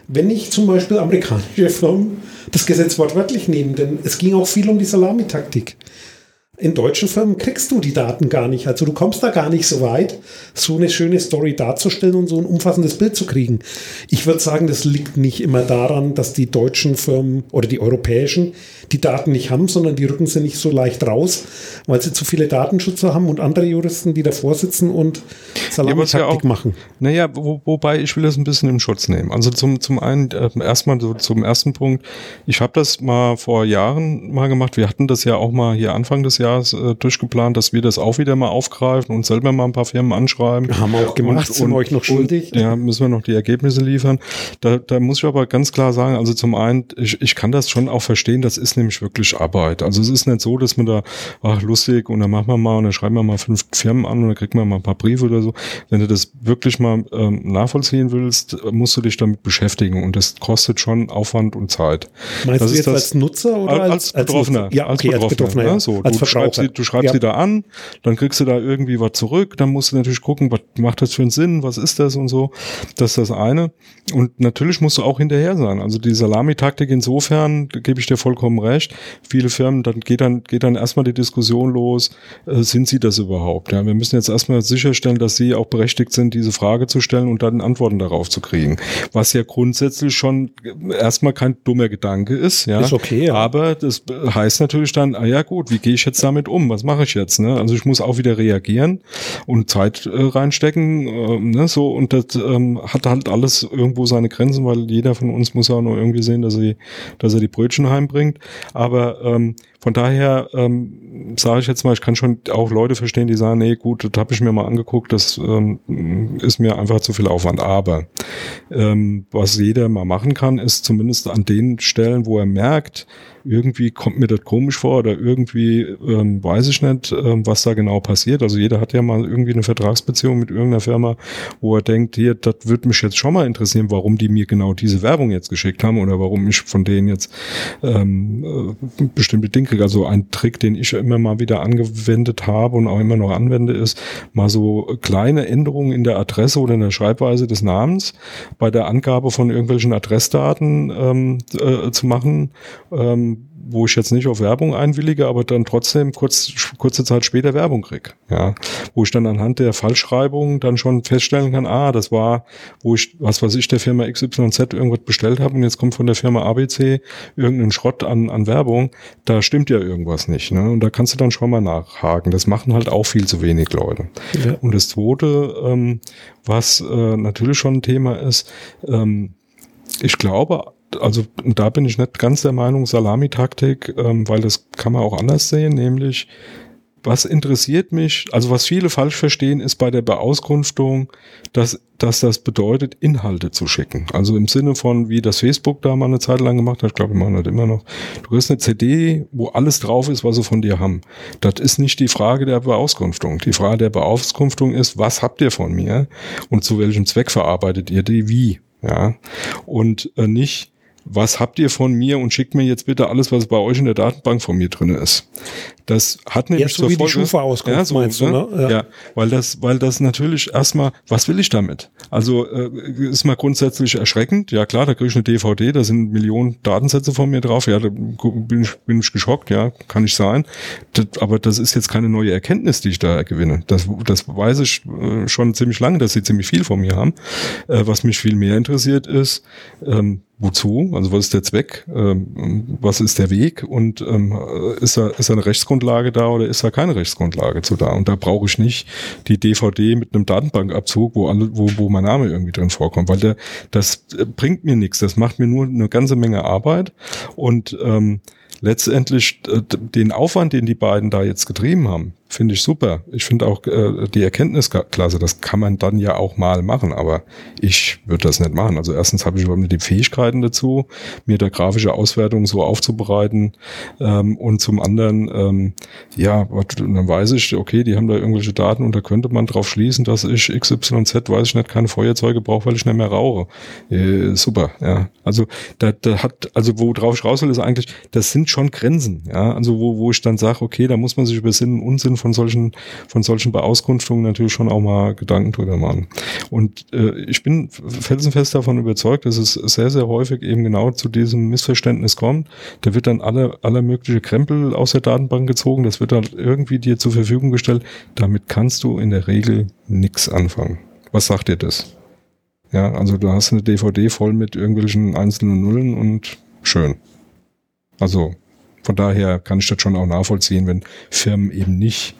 [SPEAKER 2] wenn nicht zum Beispiel amerikanische Firmen das Gesetz wortwörtlich nehmen. Denn es ging auch viel um die Salamitaktik. In deutschen Firmen kriegst du die Daten gar nicht. Also du kommst da gar nicht so weit, so eine schöne Story darzustellen und so ein umfassendes Bild zu kriegen. Ich würde sagen, das liegt nicht immer daran, dass die deutschen Firmen oder die europäischen die Daten nicht haben, sondern die rücken sie nicht so leicht raus, weil sie zu viele Datenschützer haben und andere Juristen, die davor sitzen und Salamitaktik machen.
[SPEAKER 1] Naja, wo, wobei ich will das ein bisschen im Schutz nehmen. Also zum, zum einen, äh, erstmal so zum ersten Punkt. Ich habe das mal vor Jahren mal gemacht. Wir hatten das ja auch mal hier Anfang des Jahres äh, durchgeplant, dass wir das auch wieder mal aufgreifen und selber mal ein paar Firmen anschreiben.
[SPEAKER 2] Haben wir auch gemacht, sind wir euch noch schuldig.
[SPEAKER 1] Und, ja, müssen wir noch die Ergebnisse liefern. Da, da muss ich aber ganz klar sagen, also zum einen, ich, ich kann das schon auch verstehen, das ist nämlich wirklich Arbeit. Also es ist nicht so, dass man da, ach lustig, und dann machen wir mal und dann schreiben wir mal fünf Firmen an und dann kriegt man mal ein paar Briefe oder so. Wenn du das wirklich mal ähm, nachvollziehen willst, musst du dich damit beschäftigen und das kostet schon Aufwand und Zeit.
[SPEAKER 2] Meinst
[SPEAKER 1] das
[SPEAKER 2] du jetzt als Nutzer oder
[SPEAKER 1] als,
[SPEAKER 2] als,
[SPEAKER 1] als Betroffener?
[SPEAKER 2] Nutzer? Ja, okay, als Betroffener,
[SPEAKER 1] ja.
[SPEAKER 2] ja.
[SPEAKER 1] So,
[SPEAKER 2] als
[SPEAKER 1] du schreibst sie, du schreibst ja. sie da an, dann kriegst du da irgendwie was zurück, dann musst du natürlich gucken, was macht das für einen Sinn, was ist das und so. Das ist das eine. Und natürlich musst du auch hinterher sein. Also die Salamitaktik insofern, da gebe ich dir vollkommen recht. Viele Firmen, dann geht dann, geht dann erstmal die Diskussion los, äh, sind sie das überhaupt? Ja, wir müssen jetzt erstmal sicherstellen, dass sie auch berechtigt sind, diese Frage zu stellen und dann Antworten darauf zu kriegen. Was ja grundsätzlich schon erstmal kein dummer Gedanke ist, ja.
[SPEAKER 2] Ist okay, ja.
[SPEAKER 1] Aber das heißt natürlich dann, ah ja gut, wie gehe ich jetzt damit um? Was mache ich jetzt? Ne? Also ich muss auch wieder reagieren und Zeit äh, reinstecken, äh, ne? so und das ähm, hat halt alles irgendwo seine Grenzen, weil jeder von uns muss auch nur irgendwie sehen, dass er, dass er die Brötchen heimbringt. Aber ähm, von daher ähm, sage ich jetzt mal, ich kann schon auch Leute verstehen, die sagen, nee, gut, das habe ich mir mal angeguckt, das ähm, ist mir einfach zu viel Aufwand. Aber ähm, was jeder mal machen kann, ist zumindest an den Stellen, wo er merkt, irgendwie kommt mir das komisch vor oder irgendwie ähm, weiß ich nicht, ähm, was da genau passiert. Also jeder hat ja mal irgendwie eine Vertragsbeziehung mit irgendeiner Firma, wo er denkt, hier, das würde mich jetzt schon mal interessieren, warum die mir genau diese Werbung jetzt geschickt haben oder warum ich von denen jetzt ähm, äh, bestimmte Dinge kriege. Also ein Trick, den ich immer mal wieder angewendet habe und auch immer noch anwende, ist mal so kleine Änderungen in der Adresse oder in der Schreibweise des Namens bei der Angabe von irgendwelchen Adressdaten ähm, äh, zu machen. Ähm, wo ich jetzt nicht auf Werbung einwillige, aber dann trotzdem kurz, kurze Zeit später Werbung krieg. Ja, wo ich dann anhand der Fallschreibung dann schon feststellen kann, ah, das war, wo ich, was weiß ich, der Firma XYZ irgendwas bestellt habe und jetzt kommt von der Firma ABC irgendein Schrott an, an Werbung, da stimmt ja irgendwas nicht. Ne? Und da kannst du dann schon mal nachhaken. Das machen halt auch viel zu wenig Leute. Ja. Und das Zweite, ähm, was äh, natürlich schon ein Thema ist, ähm, ich glaube, also da bin ich nicht ganz der Meinung, Salamitaktik, ähm, weil das kann man auch anders sehen, nämlich was interessiert mich, also was viele falsch verstehen, ist bei der Beauskunftung, dass, dass das bedeutet, Inhalte zu schicken. Also im Sinne von, wie das Facebook da mal eine Zeit lang gemacht hat, ich glaube, man hat immer noch, du kriegst eine CD, wo alles drauf ist, was sie von dir haben. Das ist nicht die Frage der Beauskunftung. Die Frage der Beauskunftung ist, was habt ihr von mir und zu welchem Zweck verarbeitet ihr die, wie? Ja, und äh, nicht, was habt ihr von mir und schickt mir jetzt bitte alles, was bei euch in der Datenbank von mir drin ist. Das hat nämlich
[SPEAKER 2] Jetzt so wie Folge, die Schufa auskommt,
[SPEAKER 1] ja, so, meinst du, ne? Ja. ja. weil das, weil das natürlich erstmal, was will ich damit? Also äh, ist mal grundsätzlich erschreckend. Ja klar, da kriege ich eine DVD, da sind Millionen Datensätze von mir drauf. Ja, da bin ich, bin ich geschockt. Ja, kann ich sein. Das, aber das ist jetzt keine neue Erkenntnis, die ich da gewinne. Das, das weiß ich äh, schon ziemlich lange, dass sie ziemlich viel von mir haben. Äh, was mich viel mehr interessiert ist, ähm, wozu, also was ist der Zweck, ähm, was ist der Weg? Und ähm, ist, da, ist da eine Rechtsgrundlage da oder ist da keine Rechtsgrundlage zu da? Und da brauche ich nicht die DVD mit einem Datenbankabzug, wo, alle, wo, wo mein Name irgendwie drin vorkommt, weil der, das bringt mir nichts, das macht mir nur eine ganze Menge Arbeit. Und ähm, letztendlich äh, den Aufwand, den die beiden da jetzt getrieben haben, finde ich super. Ich finde auch äh, die Erkenntnisklasse, das kann man dann ja auch mal machen, aber ich würde das nicht machen. Also erstens habe ich überhaupt nicht die Fähigkeiten dazu, mir da grafische Auswertungen so aufzubereiten ähm, und zum anderen, ähm, ja, dann weiß ich, okay, die haben da irgendwelche Daten und da könnte man drauf schließen, dass ich XYZ, weiß ich nicht, keine Feuerzeuge brauche, weil ich nicht mehr rauche. Äh, super, ja. Also da, da hat, also wo drauf ich raus will, ist eigentlich, das sind schon Grenzen, ja. Also wo, wo ich dann sage, okay, da muss man sich über Sinn und Unsinn von solchen, von solchen Beauskunftungen natürlich schon auch mal Gedanken drüber machen. Und äh, ich bin felsenfest davon überzeugt, dass es sehr, sehr häufig eben genau zu diesem Missverständnis kommt. Da wird dann alle, aller mögliche Krempel aus der Datenbank gezogen, das wird dann irgendwie dir zur Verfügung gestellt. Damit kannst du in der Regel nichts anfangen. Was sagt dir das? Ja, also du hast eine DVD voll mit irgendwelchen einzelnen Nullen und schön. Also von daher kann ich das schon auch nachvollziehen, wenn Firmen eben nicht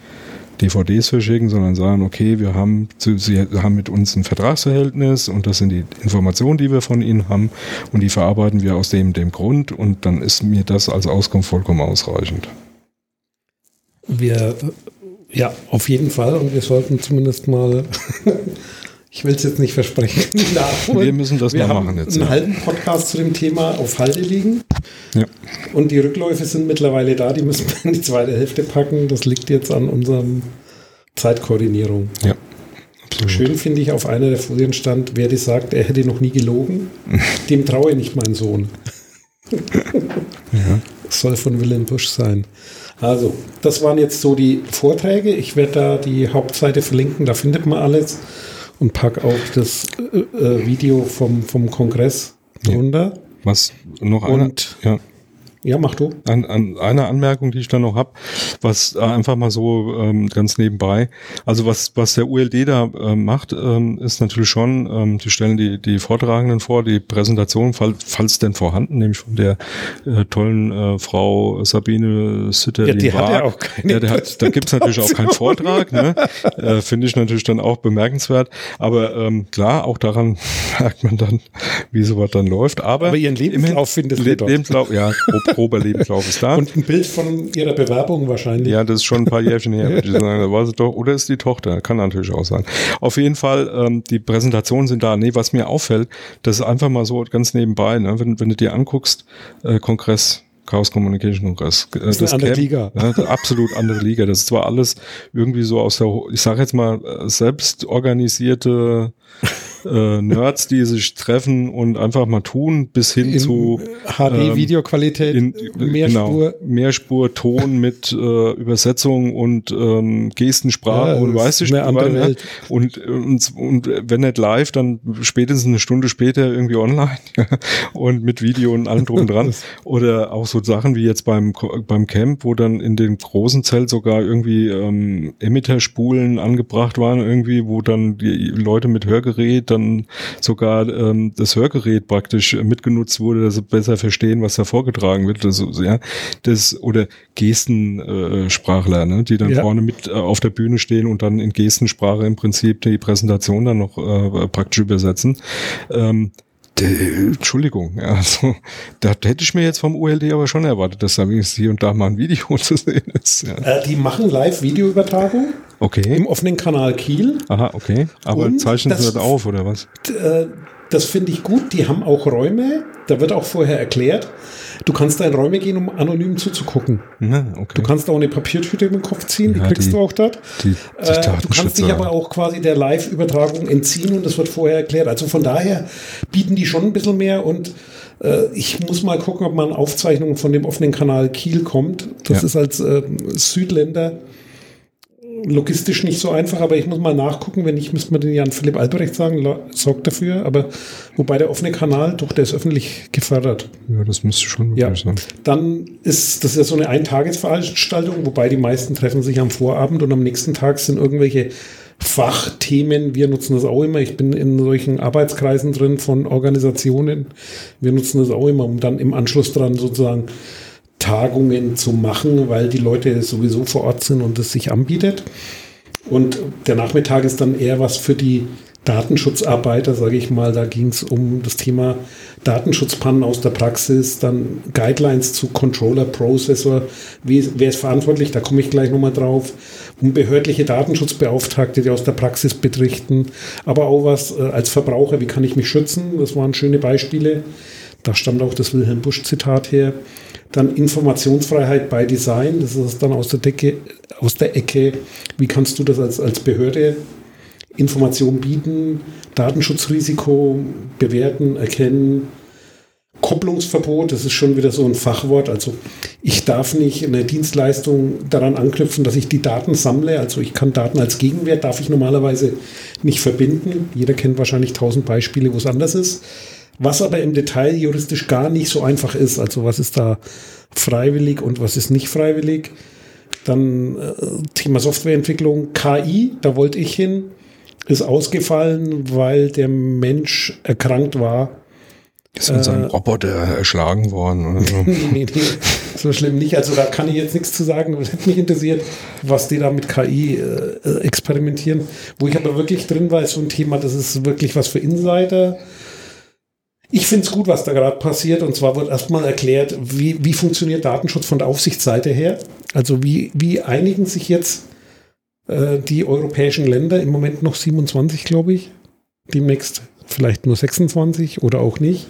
[SPEAKER 1] DVDs verschicken, sondern sagen, okay, wir haben, sie haben mit uns ein Vertragsverhältnis und das sind die Informationen, die wir von ihnen haben und die verarbeiten wir aus dem, dem Grund und dann ist mir das als Auskunft vollkommen ausreichend.
[SPEAKER 2] Wir, ja, auf jeden Fall und wir sollten zumindest mal ich will es jetzt nicht versprechen. *laughs*
[SPEAKER 1] Wir müssen das
[SPEAKER 2] wir
[SPEAKER 1] mal machen
[SPEAKER 2] jetzt. Einen ja. halben Podcast zu dem Thema auf Halde liegen.
[SPEAKER 1] Ja.
[SPEAKER 2] Und die Rückläufe sind mittlerweile da, die müssen wir in die zweite Hälfte packen. Das liegt jetzt an unserem Zeitkoordinierung.
[SPEAKER 1] Ja.
[SPEAKER 2] Absolut. Schön finde ich auf einer der Folien stand, wer die sagt, er hätte noch nie gelogen, *laughs* dem traue ich nicht mein Sohn.
[SPEAKER 1] ja.
[SPEAKER 2] soll von Willem Busch sein. Also, das waren jetzt so die Vorträge. Ich werde da die Hauptseite verlinken, da findet man alles. Und pack auch das äh, äh Video vom, vom Kongress. Ja.
[SPEAKER 1] Was noch Und
[SPEAKER 2] eine, ja. Ja, mach du.
[SPEAKER 1] An, an eine Anmerkung, die ich da noch hab, was äh, einfach mal so ähm, ganz nebenbei. Also was was der ULD da äh, macht, ähm, ist natürlich schon, ähm, die stellen die die Vortragenden vor, die Präsentation, fall, falls denn vorhanden, nämlich von der äh, tollen äh, Frau Sabine Sitter.
[SPEAKER 2] Ja, die hat ja auch keine.
[SPEAKER 1] Ja, der hat, da gibt's natürlich auch keinen Vortrag. Ne? *laughs* äh, Finde ich natürlich dann auch bemerkenswert. Aber ähm, klar, auch daran *laughs* merkt man dann, wie sowas dann läuft. Aber,
[SPEAKER 2] Aber ihren Lebenslauf findet
[SPEAKER 1] Le Lebenslauf, ja, *laughs* grober Lebenslauf ist da.
[SPEAKER 2] Und ein Bild von ihrer Bewerbung wahrscheinlich.
[SPEAKER 1] Ja, das ist schon ein paar Jährchen her, würde ich sagen. Da war sie doch, oder ist die Tochter, kann natürlich auch sein. Auf jeden Fall, ähm, die Präsentationen sind da. Nee, was mir auffällt, das ist einfach mal so ganz nebenbei, ne? wenn, wenn du dir anguckst, äh, Kongress, Chaos Communication Kongress.
[SPEAKER 2] Äh, das ist eine andere Camp, Liga.
[SPEAKER 1] Ja, absolut andere Liga. Das ist zwar alles irgendwie so aus der, ich sage jetzt mal, äh, selbst organisierte äh, Nerds, die sich treffen und einfach mal tun, bis hin in zu
[SPEAKER 2] HD-Videoqualität,
[SPEAKER 1] ähm, Mehrspur. Genau, Mehrspur, Ton mit äh, Übersetzung und ähm, Gestensprache ja, und weiß ich
[SPEAKER 2] andere Welt.
[SPEAKER 1] Und, und, und wenn nicht live, dann spätestens eine Stunde später irgendwie online *laughs* und mit Video und allem drum dran. Oder auch so Sachen wie jetzt beim, beim Camp, wo dann in dem großen Zelt sogar irgendwie ähm, Emitterspulen angebracht waren, irgendwie, wo dann die Leute mit Hörgerät dann sogar ähm, das Hörgerät praktisch mitgenutzt wurde, dass sie besser verstehen, was da vorgetragen wird. Das, ja, das oder Gestensprachler, äh, ne, die dann ja. vorne mit äh, auf der Bühne stehen und dann in Gestensprache im Prinzip die Präsentation dann noch äh, praktisch übersetzen. Ähm, Entschuldigung, ja, also da hätte ich mir jetzt vom ULD aber schon erwartet, dass da wenigstens hier und da mal ein Video *laughs* zu sehen ist. Ja.
[SPEAKER 2] Äh, die machen Live-Videoübertragung
[SPEAKER 1] okay.
[SPEAKER 2] im offenen Kanal Kiel.
[SPEAKER 1] Aha, okay. Aber und zeichnen sie das auf oder was?
[SPEAKER 2] Das finde ich gut. Die haben auch Räume, da wird auch vorher erklärt. Du kannst da in Räume gehen, um anonym zuzugucken.
[SPEAKER 1] Ja, okay.
[SPEAKER 2] Du kannst auch eine Papiertüte den Kopf ziehen, ja, die kriegst die, du auch dort. Die, die äh, du kannst dich aber auch quasi der Live-Übertragung entziehen und das wird vorher erklärt. Also von daher bieten die schon ein bisschen mehr und äh, ich muss mal gucken, ob man Aufzeichnungen von dem offenen Kanal Kiel kommt. Das ja. ist als äh, Südländer logistisch nicht so einfach, aber ich muss mal nachgucken, wenn nicht, müsste man den Jan Philipp Albrecht sagen, sorgt dafür, aber wobei der offene Kanal, doch, der ist öffentlich gefördert.
[SPEAKER 1] Ja, das müsste schon
[SPEAKER 2] ja. sein. Dann ist das ist ja so eine Eintagesveranstaltung, wobei die meisten treffen sich am Vorabend und am nächsten Tag sind irgendwelche Fachthemen. Wir nutzen das auch immer. Ich bin in solchen Arbeitskreisen drin von Organisationen. Wir nutzen das auch immer, um dann im Anschluss dran sozusagen Tagungen zu machen, weil die Leute sowieso vor Ort sind und es sich anbietet. Und der Nachmittag ist dann eher was für die Datenschutzarbeiter, sage ich mal. Da ging es um das Thema Datenschutzpannen aus der Praxis, dann Guidelines zu Controller, Processor, wie, wer ist verantwortlich, da komme ich gleich nochmal drauf, um behördliche Datenschutzbeauftragte, die aus der Praxis berichten, aber auch was äh, als Verbraucher, wie kann ich mich schützen, das waren schöne Beispiele. Da stammt auch das Wilhelm Busch-Zitat her. Dann Informationsfreiheit bei Design, das ist dann aus der Decke, aus der Ecke, wie kannst du das als, als Behörde Information bieten, Datenschutzrisiko bewerten, erkennen, Kopplungsverbot, das ist schon wieder so ein Fachwort. Also ich darf nicht eine Dienstleistung daran anknüpfen, dass ich die Daten sammle. Also ich kann Daten als Gegenwert, darf ich normalerweise nicht verbinden. Jeder kennt wahrscheinlich tausend Beispiele, wo es anders ist was aber im Detail juristisch gar nicht so einfach ist. Also was ist da freiwillig und was ist nicht freiwillig. Dann äh, Thema Softwareentwicklung, KI, da wollte ich hin, ist ausgefallen, weil der Mensch erkrankt war.
[SPEAKER 1] Ist seinem äh, Roboter erschlagen worden. Oder so. *laughs* nee, nee,
[SPEAKER 2] nee, so schlimm nicht. Also da kann ich jetzt nichts zu sagen. Das hätte mich interessiert, was die da mit KI äh, experimentieren. Wo ich aber wirklich drin war, ist so ein Thema, das ist wirklich was für Insider. Ich finde es gut, was da gerade passiert. Und zwar wird erstmal erklärt, wie, wie funktioniert Datenschutz von der Aufsichtsseite her. Also wie, wie einigen sich jetzt äh, die europäischen Länder, im Moment noch 27, glaube ich, demnächst vielleicht nur 26 oder auch nicht.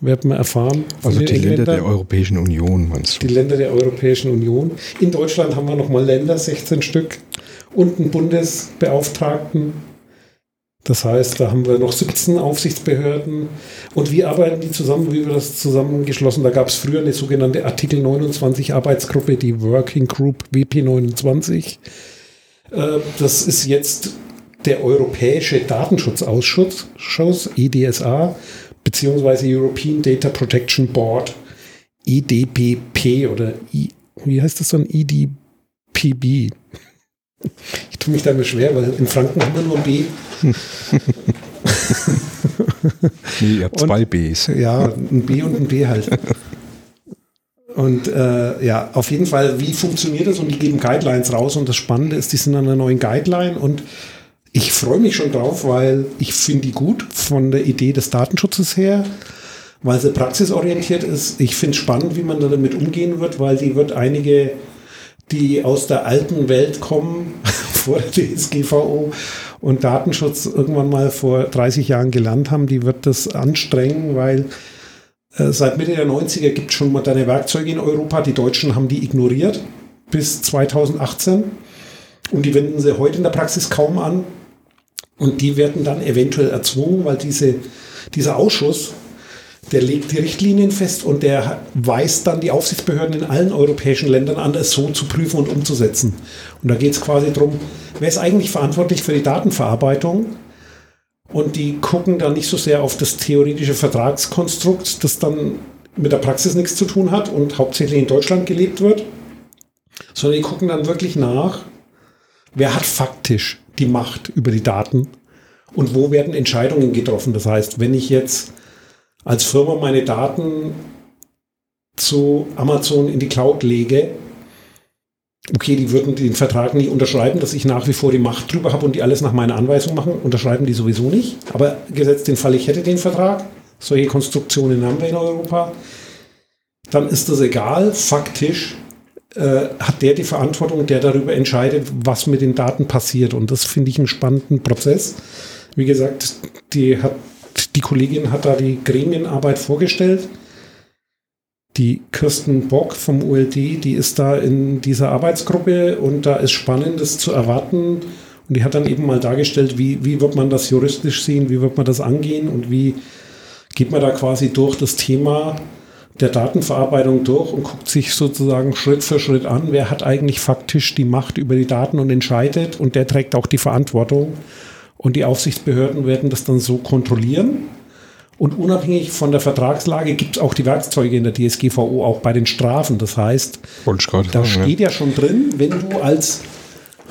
[SPEAKER 2] Werden wir erfahren.
[SPEAKER 1] Also die Länder der Europäischen Union, meinst
[SPEAKER 2] du? Die Länder der Europäischen Union. In Deutschland haben wir nochmal Länder, 16 Stück, und einen Bundesbeauftragten Das heißt, da haben wir noch 17 Aufsichtsbehörden. Und wie arbeiten die zusammen? Wie wir das zusammengeschlossen? Da gab es früher eine sogenannte Artikel 29 Arbeitsgruppe, die Working Group WP29. Äh, das ist jetzt der Europäische Datenschutzausschuss, EDSA, beziehungsweise European Data Protection Board, EDPP oder I, wie heißt das dann? EDPB. Ich tue mich da immer schwer, weil in Franken haben wir nur ein B.
[SPEAKER 1] nee, ihr habt und, zwei Bs.
[SPEAKER 2] Ja, ein B und ein B halt. Und äh, ja, auf jeden Fall, wie funktioniert das? Und die geben Guidelines raus. Und das Spannende ist, die sind an einer neuen Guideline. Und ich freue mich schon drauf, weil ich finde die gut von der Idee des Datenschutzes her, weil sie praxisorientiert ist. Ich finde es spannend, wie man damit umgehen wird, weil die wird einige, die aus der alten Welt kommen, *laughs* vor der DSGVO und Datenschutz irgendwann mal vor 30 Jahren gelernt haben, die wird das anstrengen, weil äh, seit Mitte der 90er gibt es schon moderne Werkzeuge in Europa. Die Deutschen haben die ignoriert bis 2018 und die wenden sie heute in der Praxis kaum an. Und die werden dann eventuell erzwungen, weil diese, dieser Ausschuss, der legt die Richtlinien fest und der weist dann die Aufsichtsbehörden in allen europäischen Ländern an, es so zu prüfen und umzusetzen. Und da geht es quasi darum, wer ist eigentlich verantwortlich für die Datenverarbeitung? Und die gucken dann nicht so sehr auf das theoretische Vertragskonstrukt, das dann mit der Praxis nichts zu tun hat und hauptsächlich in Deutschland gelebt wird, sondern die gucken dann wirklich nach, wer hat faktisch die Macht über die Daten und wo werden Entscheidungen getroffen. Das heißt, wenn ich jetzt als Firma meine Daten zu Amazon in die Cloud lege, okay, die würden den Vertrag nicht unterschreiben, dass ich nach wie vor die Macht drüber habe und die alles nach meiner Anweisung machen, unterschreiben die sowieso nicht. Aber gesetzt den Fall, ich hätte den Vertrag, solche Konstruktionen haben wir in Europa, dann ist das egal. Faktisch äh, hat der die Verantwortung, der darüber entscheidet, was mit den Daten passiert. Und das finde ich einen spannenden Prozess. Wie gesagt, die, hat, die Kollegin hat da die Gremienarbeit vorgestellt. Die Kirsten Bock vom OLD, die ist da in dieser Arbeitsgruppe und da ist Spannendes zu erwarten. Und die hat dann eben mal dargestellt, wie, wie wird man das juristisch sehen, wie wird man das angehen und wie geht man da quasi durch das Thema der Datenverarbeitung durch und guckt sich sozusagen Schritt für Schritt an, wer hat eigentlich faktisch die Macht über die Daten und entscheidet und der trägt auch die Verantwortung. Und die Aufsichtsbehörden werden das dann so kontrollieren. Und unabhängig von der Vertragslage gibt es auch die Werkzeuge in der DSGVO, auch bei den Strafen. Das heißt, da steht ja. schon drin, wenn du als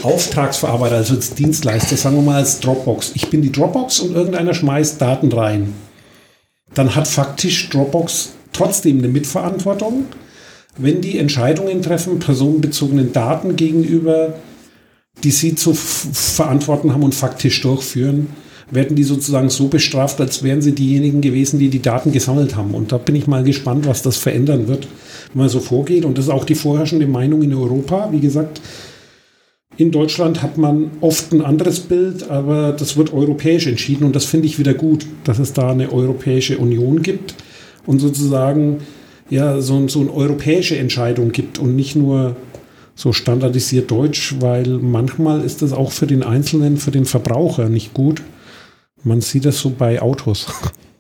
[SPEAKER 2] Auftragsverarbeiter, also als Dienstleister, sagen wir mal als Dropbox, ich bin die Dropbox und irgendeiner schmeißt Daten rein, dann hat faktisch Dropbox trotzdem eine Mitverantwortung, wenn die Entscheidungen treffen, personenbezogenen Daten gegenüber, die sie zu verantworten haben und faktisch durchführen, werden die sozusagen so bestraft, als wären sie diejenigen gewesen, die die Daten gesammelt haben. Und da bin ich mal gespannt, was das verändern wird, wenn man so vorgeht. Und das ist auch die vorherrschende Meinung in Europa. Wie gesagt, in Deutschland hat man oft ein anderes Bild, aber das wird europäisch entschieden. Und das finde ich wieder gut, dass es da eine Europäische Union gibt und sozusagen ja so, so eine europäische Entscheidung gibt und nicht nur so standardisiert Deutsch, weil manchmal ist das auch für den Einzelnen, für den Verbraucher nicht gut. Man sieht das so bei Autos,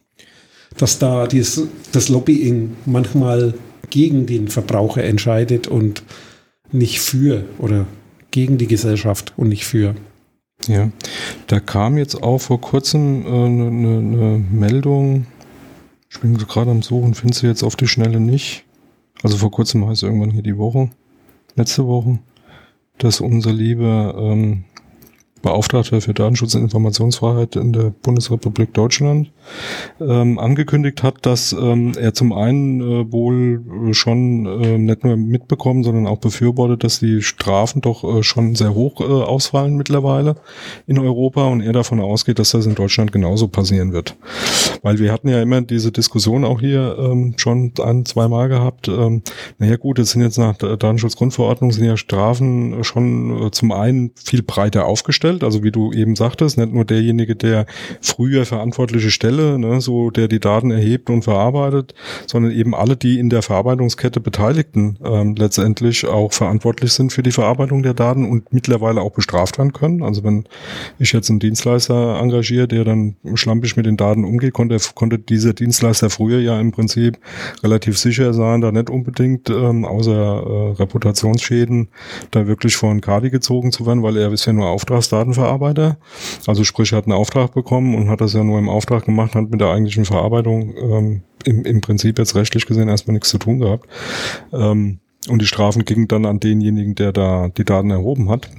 [SPEAKER 2] *laughs* dass da dies, das Lobbying manchmal gegen den Verbraucher entscheidet und nicht für oder gegen die Gesellschaft und nicht für.
[SPEAKER 1] Ja, da kam jetzt auch vor kurzem eine äh, ne, ne, ne Meldung, ich bin gerade am Suchen, findest du jetzt auf die Schnelle nicht. Also vor kurzem heißt irgendwann hier die Woche, letzte Woche, dass unser lieber ähm, Beauftragter für Datenschutz und Informationsfreiheit in der Bundesrepublik Deutschland ähm, angekündigt hat, dass ähm, er zum einen äh, wohl schon äh, nicht nur mitbekommen, sondern auch befürwortet, dass die Strafen doch äh, schon sehr hoch äh, ausfallen mittlerweile in Europa und er davon ausgeht, dass das in Deutschland genauso passieren wird. Weil wir hatten ja immer diese Diskussion auch hier ähm, schon ein, zwei Mal gehabt. Ähm, naja gut, es sind jetzt nach Datenschutzgrundverordnung sind ja Strafen schon äh, zum einen viel breiter aufgestellt aufgestellt. Also wie du eben sagtest, nicht nur derjenige, der früher verantwortliche Stelle, ne, so der die Daten erhebt und verarbeitet, sondern eben alle, die in der Verarbeitungskette Beteiligten ähm, letztendlich auch verantwortlich sind für die Verarbeitung der Daten und mittlerweile auch bestraft werden können. Also wenn ich jetzt einen Dienstleister engagiere, der dann schlampig mit den Daten umgeht, konnte, konnte dieser Dienstleister früher ja im Prinzip relativ sicher sein, da nicht unbedingt ähm, außer äh, Reputationsschäden da wirklich vor ein Kadi gezogen zu werden, weil er ja nur Auftragsdatenverarbeiter. Also sprich, er hat einen Auftrag bekommen und hat das ja nur im Auftrag gemacht, hat mit der eigentlichen Verarbeitung ähm, im, im Prinzip jetzt rechtlich gesehen erstmal nichts zu tun gehabt. Ähm, und die Strafen gingen dann an denjenigen, der da die Daten erhoben hat.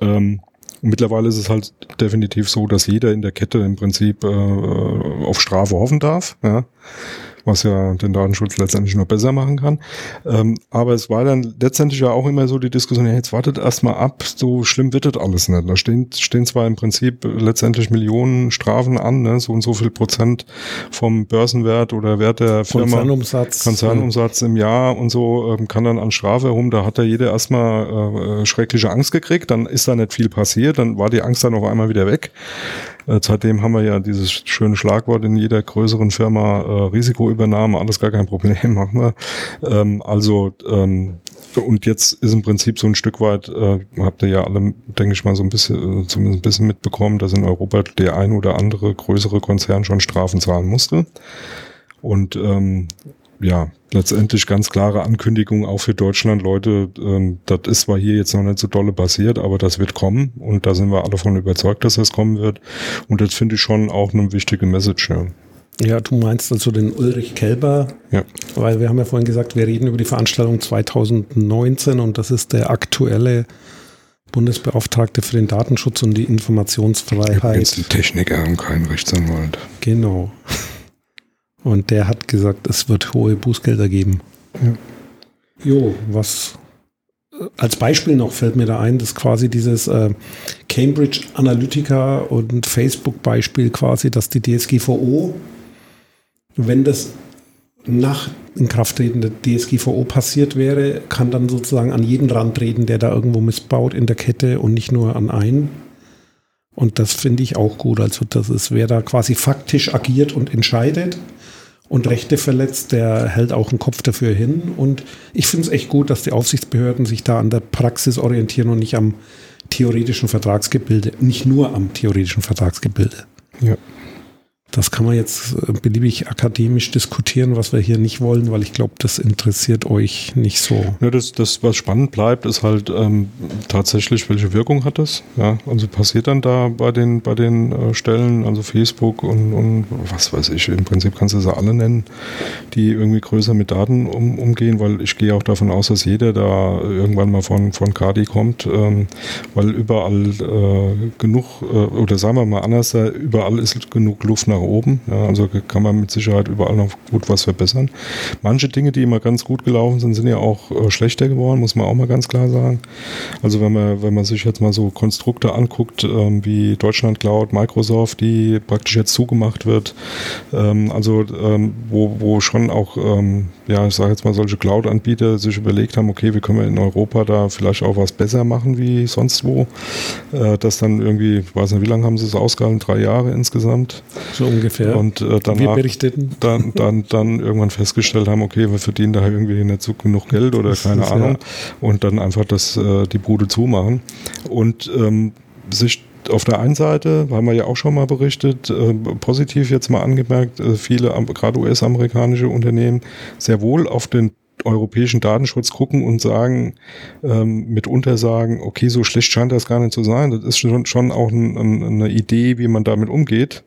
[SPEAKER 1] Ähm, mittlerweile ist es halt definitiv so, dass jeder in der Kette im Prinzip äh, auf Strafe hoffen darf. Ja was ja den Datenschutz letztendlich nur besser machen kann. Ähm, aber es war dann letztendlich ja auch immer so die Diskussion, ja, jetzt wartet erstmal ab, so schlimm wird das alles nicht. Da stehen, stehen zwar im Prinzip letztendlich Millionen Strafen an, ne, so und so viel Prozent vom Börsenwert oder Wert der Firma.
[SPEAKER 2] Konzernumsatz.
[SPEAKER 1] Konzernumsatz im Jahr und so ähm, kann dann an Strafe herum, da hat da jeder erstmal äh, schreckliche Angst gekriegt, dann ist da nicht viel passiert, dann war die Angst dann auf einmal wieder weg. Äh, seitdem haben wir ja dieses schöne Schlagwort in jeder größeren Firma, äh, Risikoübernahme, alles gar kein Problem, *laughs* machen wir. Ähm, also ähm, und jetzt ist im Prinzip so ein Stück weit, äh, habt ihr ja alle, denke ich mal, so ein bisschen, äh, zumindest ein bisschen mitbekommen, dass in Europa der ein oder andere größere Konzern schon Strafen zahlen musste. Und ähm, ja, letztendlich ganz klare Ankündigung auch für Deutschland, Leute, ähm, das ist zwar hier jetzt noch nicht so dolle passiert, aber das wird kommen und da sind wir alle von überzeugt, dass das kommen wird. Und das finde ich schon auch eine wichtige Message. Ja.
[SPEAKER 2] Ja, du meinst also den Ulrich Kelber,
[SPEAKER 1] ja.
[SPEAKER 2] weil wir haben ja vorhin gesagt, wir reden über die Veranstaltung 2019 und das ist der aktuelle Bundesbeauftragte für den Datenschutz und die Informationsfreiheit.
[SPEAKER 1] Jetzt ein Techniker und kein Rechtsanwalt.
[SPEAKER 2] Genau. Und der hat gesagt, es wird hohe Bußgelder geben. Ja. Jo, was äh, als Beispiel noch fällt mir da ein, dass quasi dieses äh, Cambridge Analytica und Facebook Beispiel quasi, dass die DSGVO, wenn das nach Inkrafttreten der DSGVO passiert wäre, kann dann sozusagen an jeden rantreten, der da irgendwo missbaut in der Kette und nicht nur an einen. Und das finde ich auch gut. Also das ist, wer da quasi faktisch agiert und entscheidet, und Rechte verletzt, der hält auch einen Kopf dafür hin. Und ich finde es echt gut, dass die Aufsichtsbehörden sich da an der Praxis orientieren und nicht am theoretischen Vertragsgebilde, nicht nur am theoretischen Vertragsgebilde.
[SPEAKER 1] Ja.
[SPEAKER 2] Das kann man jetzt äh, beliebig akademisch diskutieren, was wir hier nicht wollen, weil ich glaube, das interessiert euch nicht so.
[SPEAKER 1] Ja, das, das, was spannend bleibt, ist halt ähm, tatsächlich, welche Wirkung hat das? Ja, also passiert dann da bei den, bei den äh, Stellen, also Facebook und, und was weiß ich, im Prinzip kannst du sie alle nennen, die irgendwie größer mit Daten um, umgehen, weil ich gehe auch davon aus, dass jeder da irgendwann mal von, von Kadi kommt, ähm, weil überall äh, genug, äh, oder sagen wir mal anders, überall ist genug Luft nach nach oben. Ja, also kann man mit Sicherheit überall noch gut was verbessern. Manche Dinge, die immer ganz gut gelaufen sind, sind ja auch äh, schlechter geworden, muss man auch mal ganz klar sagen. Also wenn man, wenn man sich jetzt mal so Konstrukte anguckt, ähm, wie Deutschland Cloud, Microsoft, die praktisch jetzt zugemacht wird, ähm, also ähm, wo, wo schon auch, ähm, ja, ich sage jetzt mal, solche Cloud-Anbieter sich überlegt haben, okay, wie können wir in Europa da vielleicht auch was besser machen wie sonst wo. Äh, das dann irgendwie, ich weiß nicht, wie lange haben sie es ausgehalten? Drei Jahre insgesamt.
[SPEAKER 2] So ungefähr.
[SPEAKER 1] Und äh, danach,
[SPEAKER 2] wir berichteten.
[SPEAKER 1] Dann, dann, dann irgendwann festgestellt haben, okay, wir verdienen da irgendwie nicht so genug Geld oder keine ist, Ahnung. Ja. Und dann einfach das, äh, die Bude zumachen. Und ähm, sich auf der einen Seite, haben wir ja auch schon mal berichtet, äh, positiv jetzt mal angemerkt, äh, viele, gerade US-amerikanische Unternehmen sehr wohl auf den europäischen Datenschutz gucken und sagen, ähm, mitunter sagen, okay, so schlecht scheint das gar nicht zu sein. Das ist schon, schon auch ein, ein, eine Idee, wie man damit umgeht.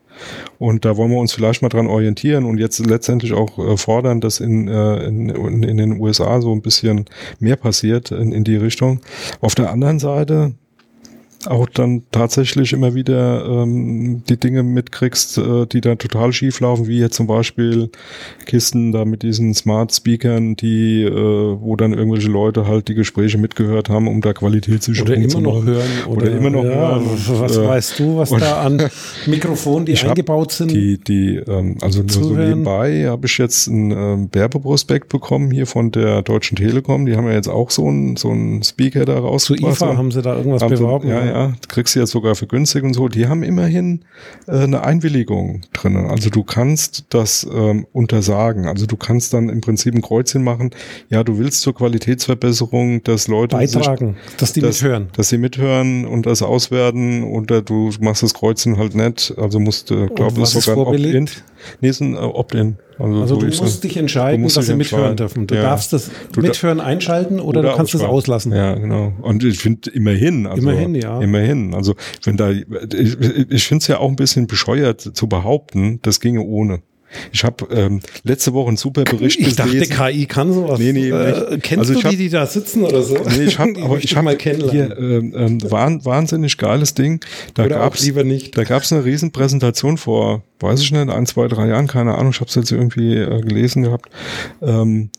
[SPEAKER 1] Und da wollen wir uns vielleicht mal dran orientieren und jetzt letztendlich auch äh, fordern, dass in, äh, in, in den USA so ein bisschen mehr passiert in, in die Richtung. Auf der anderen Seite auch dann tatsächlich immer wieder ähm, die Dinge mitkriegst, äh, die da total schief laufen, wie jetzt zum Beispiel Kisten da mit diesen Smart Speakern, die, äh, wo dann irgendwelche Leute halt die Gespräche mitgehört haben, um da Qualitätssicherung
[SPEAKER 2] zu machen. Hören, oder,
[SPEAKER 1] oder immer noch
[SPEAKER 2] ja,
[SPEAKER 1] hören.
[SPEAKER 2] Was äh, weißt du, was da an *laughs* Mikrofonen, die eingebaut sind?
[SPEAKER 1] Die, die, ähm, also nur so nebenbei habe ich jetzt einen ähm, Werbeprospekt bekommen hier von der Deutschen Telekom. Die haben ja jetzt auch so einen so einen Speaker da rausgebracht.
[SPEAKER 2] Zu IFA haben sie da irgendwas beworben.
[SPEAKER 1] ja, ja, du kriegst sie ja sogar für günstig und so, die haben immerhin äh, eine Einwilligung drin. Also du kannst das ähm, untersagen. Also du kannst dann im Prinzip ein Kreuzchen machen, ja, du willst zur Qualitätsverbesserung, dass Leute
[SPEAKER 2] beitragen, sich, dass die
[SPEAKER 1] dass,
[SPEAKER 2] mithören.
[SPEAKER 1] Dass sie mithören und das auswerten oder du machst das Kreuzchen halt nicht. Also musst du, glaube ich, sogar ein Opt-in. Nee, ist ein äh, Opt-in.
[SPEAKER 2] Also, also so du musst dich entscheiden, dass sie mithören dürfen. Du ja. darfst das du Mithören einschalten oder, oder du kannst es auslassen.
[SPEAKER 1] Ja, genau. Und ich finde immerhin, also
[SPEAKER 2] immerhin, ja.
[SPEAKER 1] Immerhin. Also wenn da, ich, ich finde es ja auch ein bisschen bescheuert zu behaupten, das ginge ohne. Ich habe ähm, letzte Woche einen super Bericht
[SPEAKER 2] ich gelesen. Ich dachte, KI kann sowas.
[SPEAKER 1] Nee, nee,
[SPEAKER 2] äh, kennst also du hab, die, die da sitzen oder so?
[SPEAKER 1] Nee, ich habe *laughs* aber ich habe mal kennenlernen. Hier, ähm, ähm, wahnsinnig geiles Ding. Da oder gab's,
[SPEAKER 2] lieber nicht.
[SPEAKER 1] Da gab's eine Riesenpräsentation vor, weiß ich nicht, ein, zwei, drei Jahren, keine Ahnung, ich habe es jetzt irgendwie äh, gelesen gehabt. Ähm,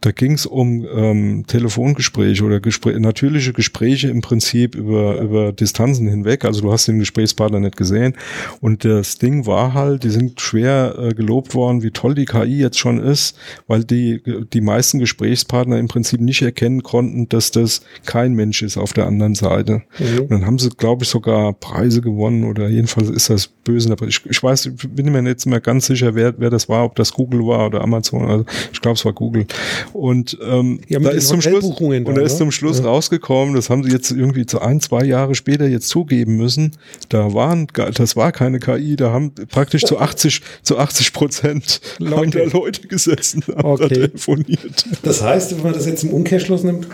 [SPEAKER 1] da ging es um ähm, Telefongespräche oder Gespr natürliche Gespräche im Prinzip über, über Distanzen hinweg. Also du hast den Gesprächspartner nicht gesehen. Und das Ding war halt, die sind schwer äh, gelobt worden, wie toll die KI jetzt schon ist, weil die, die meisten Gesprächspartner im Prinzip nicht erkennen konnten, dass das kein Mensch ist auf der anderen Seite. Mhm. Und dann haben sie, glaube ich, sogar Preise gewonnen oder jedenfalls ist das böse. Aber ich, ich weiß, ich bin mir nicht mehr ganz sicher, wer, wer das war, ob das Google war oder Amazon. Also ich glaube, es war Google. Und ähm, ja, da ist zum Schluss, und da, ist zum Schluss ja. rausgekommen, das haben sie jetzt irgendwie zu ein, zwei Jahre später jetzt zugeben müssen. Da waren, das war keine KI, da haben praktisch zu 80, *laughs* zu 80 Prozent Leute. Leute gesessen, haben okay. da telefoniert.
[SPEAKER 2] Das heißt, wenn man das jetzt im Umkehrschluss nimmt,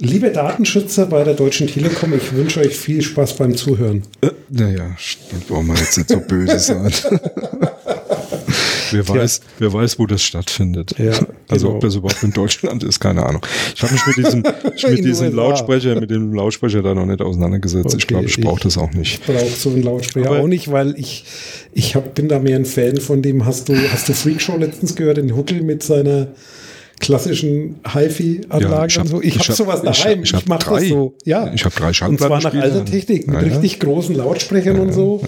[SPEAKER 2] Liebe Datenschützer bei der Deutschen Telekom, ich wünsche euch viel Spaß beim Zuhören.
[SPEAKER 1] Äh, naja, wollen wir jetzt nicht so böse sein. *laughs* wer, weiß, ja. wer weiß, wo das stattfindet. Ja, *laughs* also genau. ob das überhaupt in Deutschland ist, keine Ahnung. Ich habe mich mit diesem, *laughs* mit diesem Lautsprecher, mit dem Lautsprecher da noch nicht auseinandergesetzt. Okay, ich glaube, ich brauche das auch nicht.
[SPEAKER 2] Ich brauche so einen Lautsprecher Aber auch nicht, weil ich, ich hab, bin da mehr ein Fan von dem. Hast du, hast du Freakshow letztens gehört, den Huckel mit seiner klassischen HiFi-Anlagen ja, und so. Ich, ich habe hab sowas daheim. Ich, ich, ich mache das so. Ja.
[SPEAKER 1] Ich habe drei
[SPEAKER 2] Schallplatten. Und zwar nach alter Technik, mit ja, richtig ja. großen Lautsprechern und so.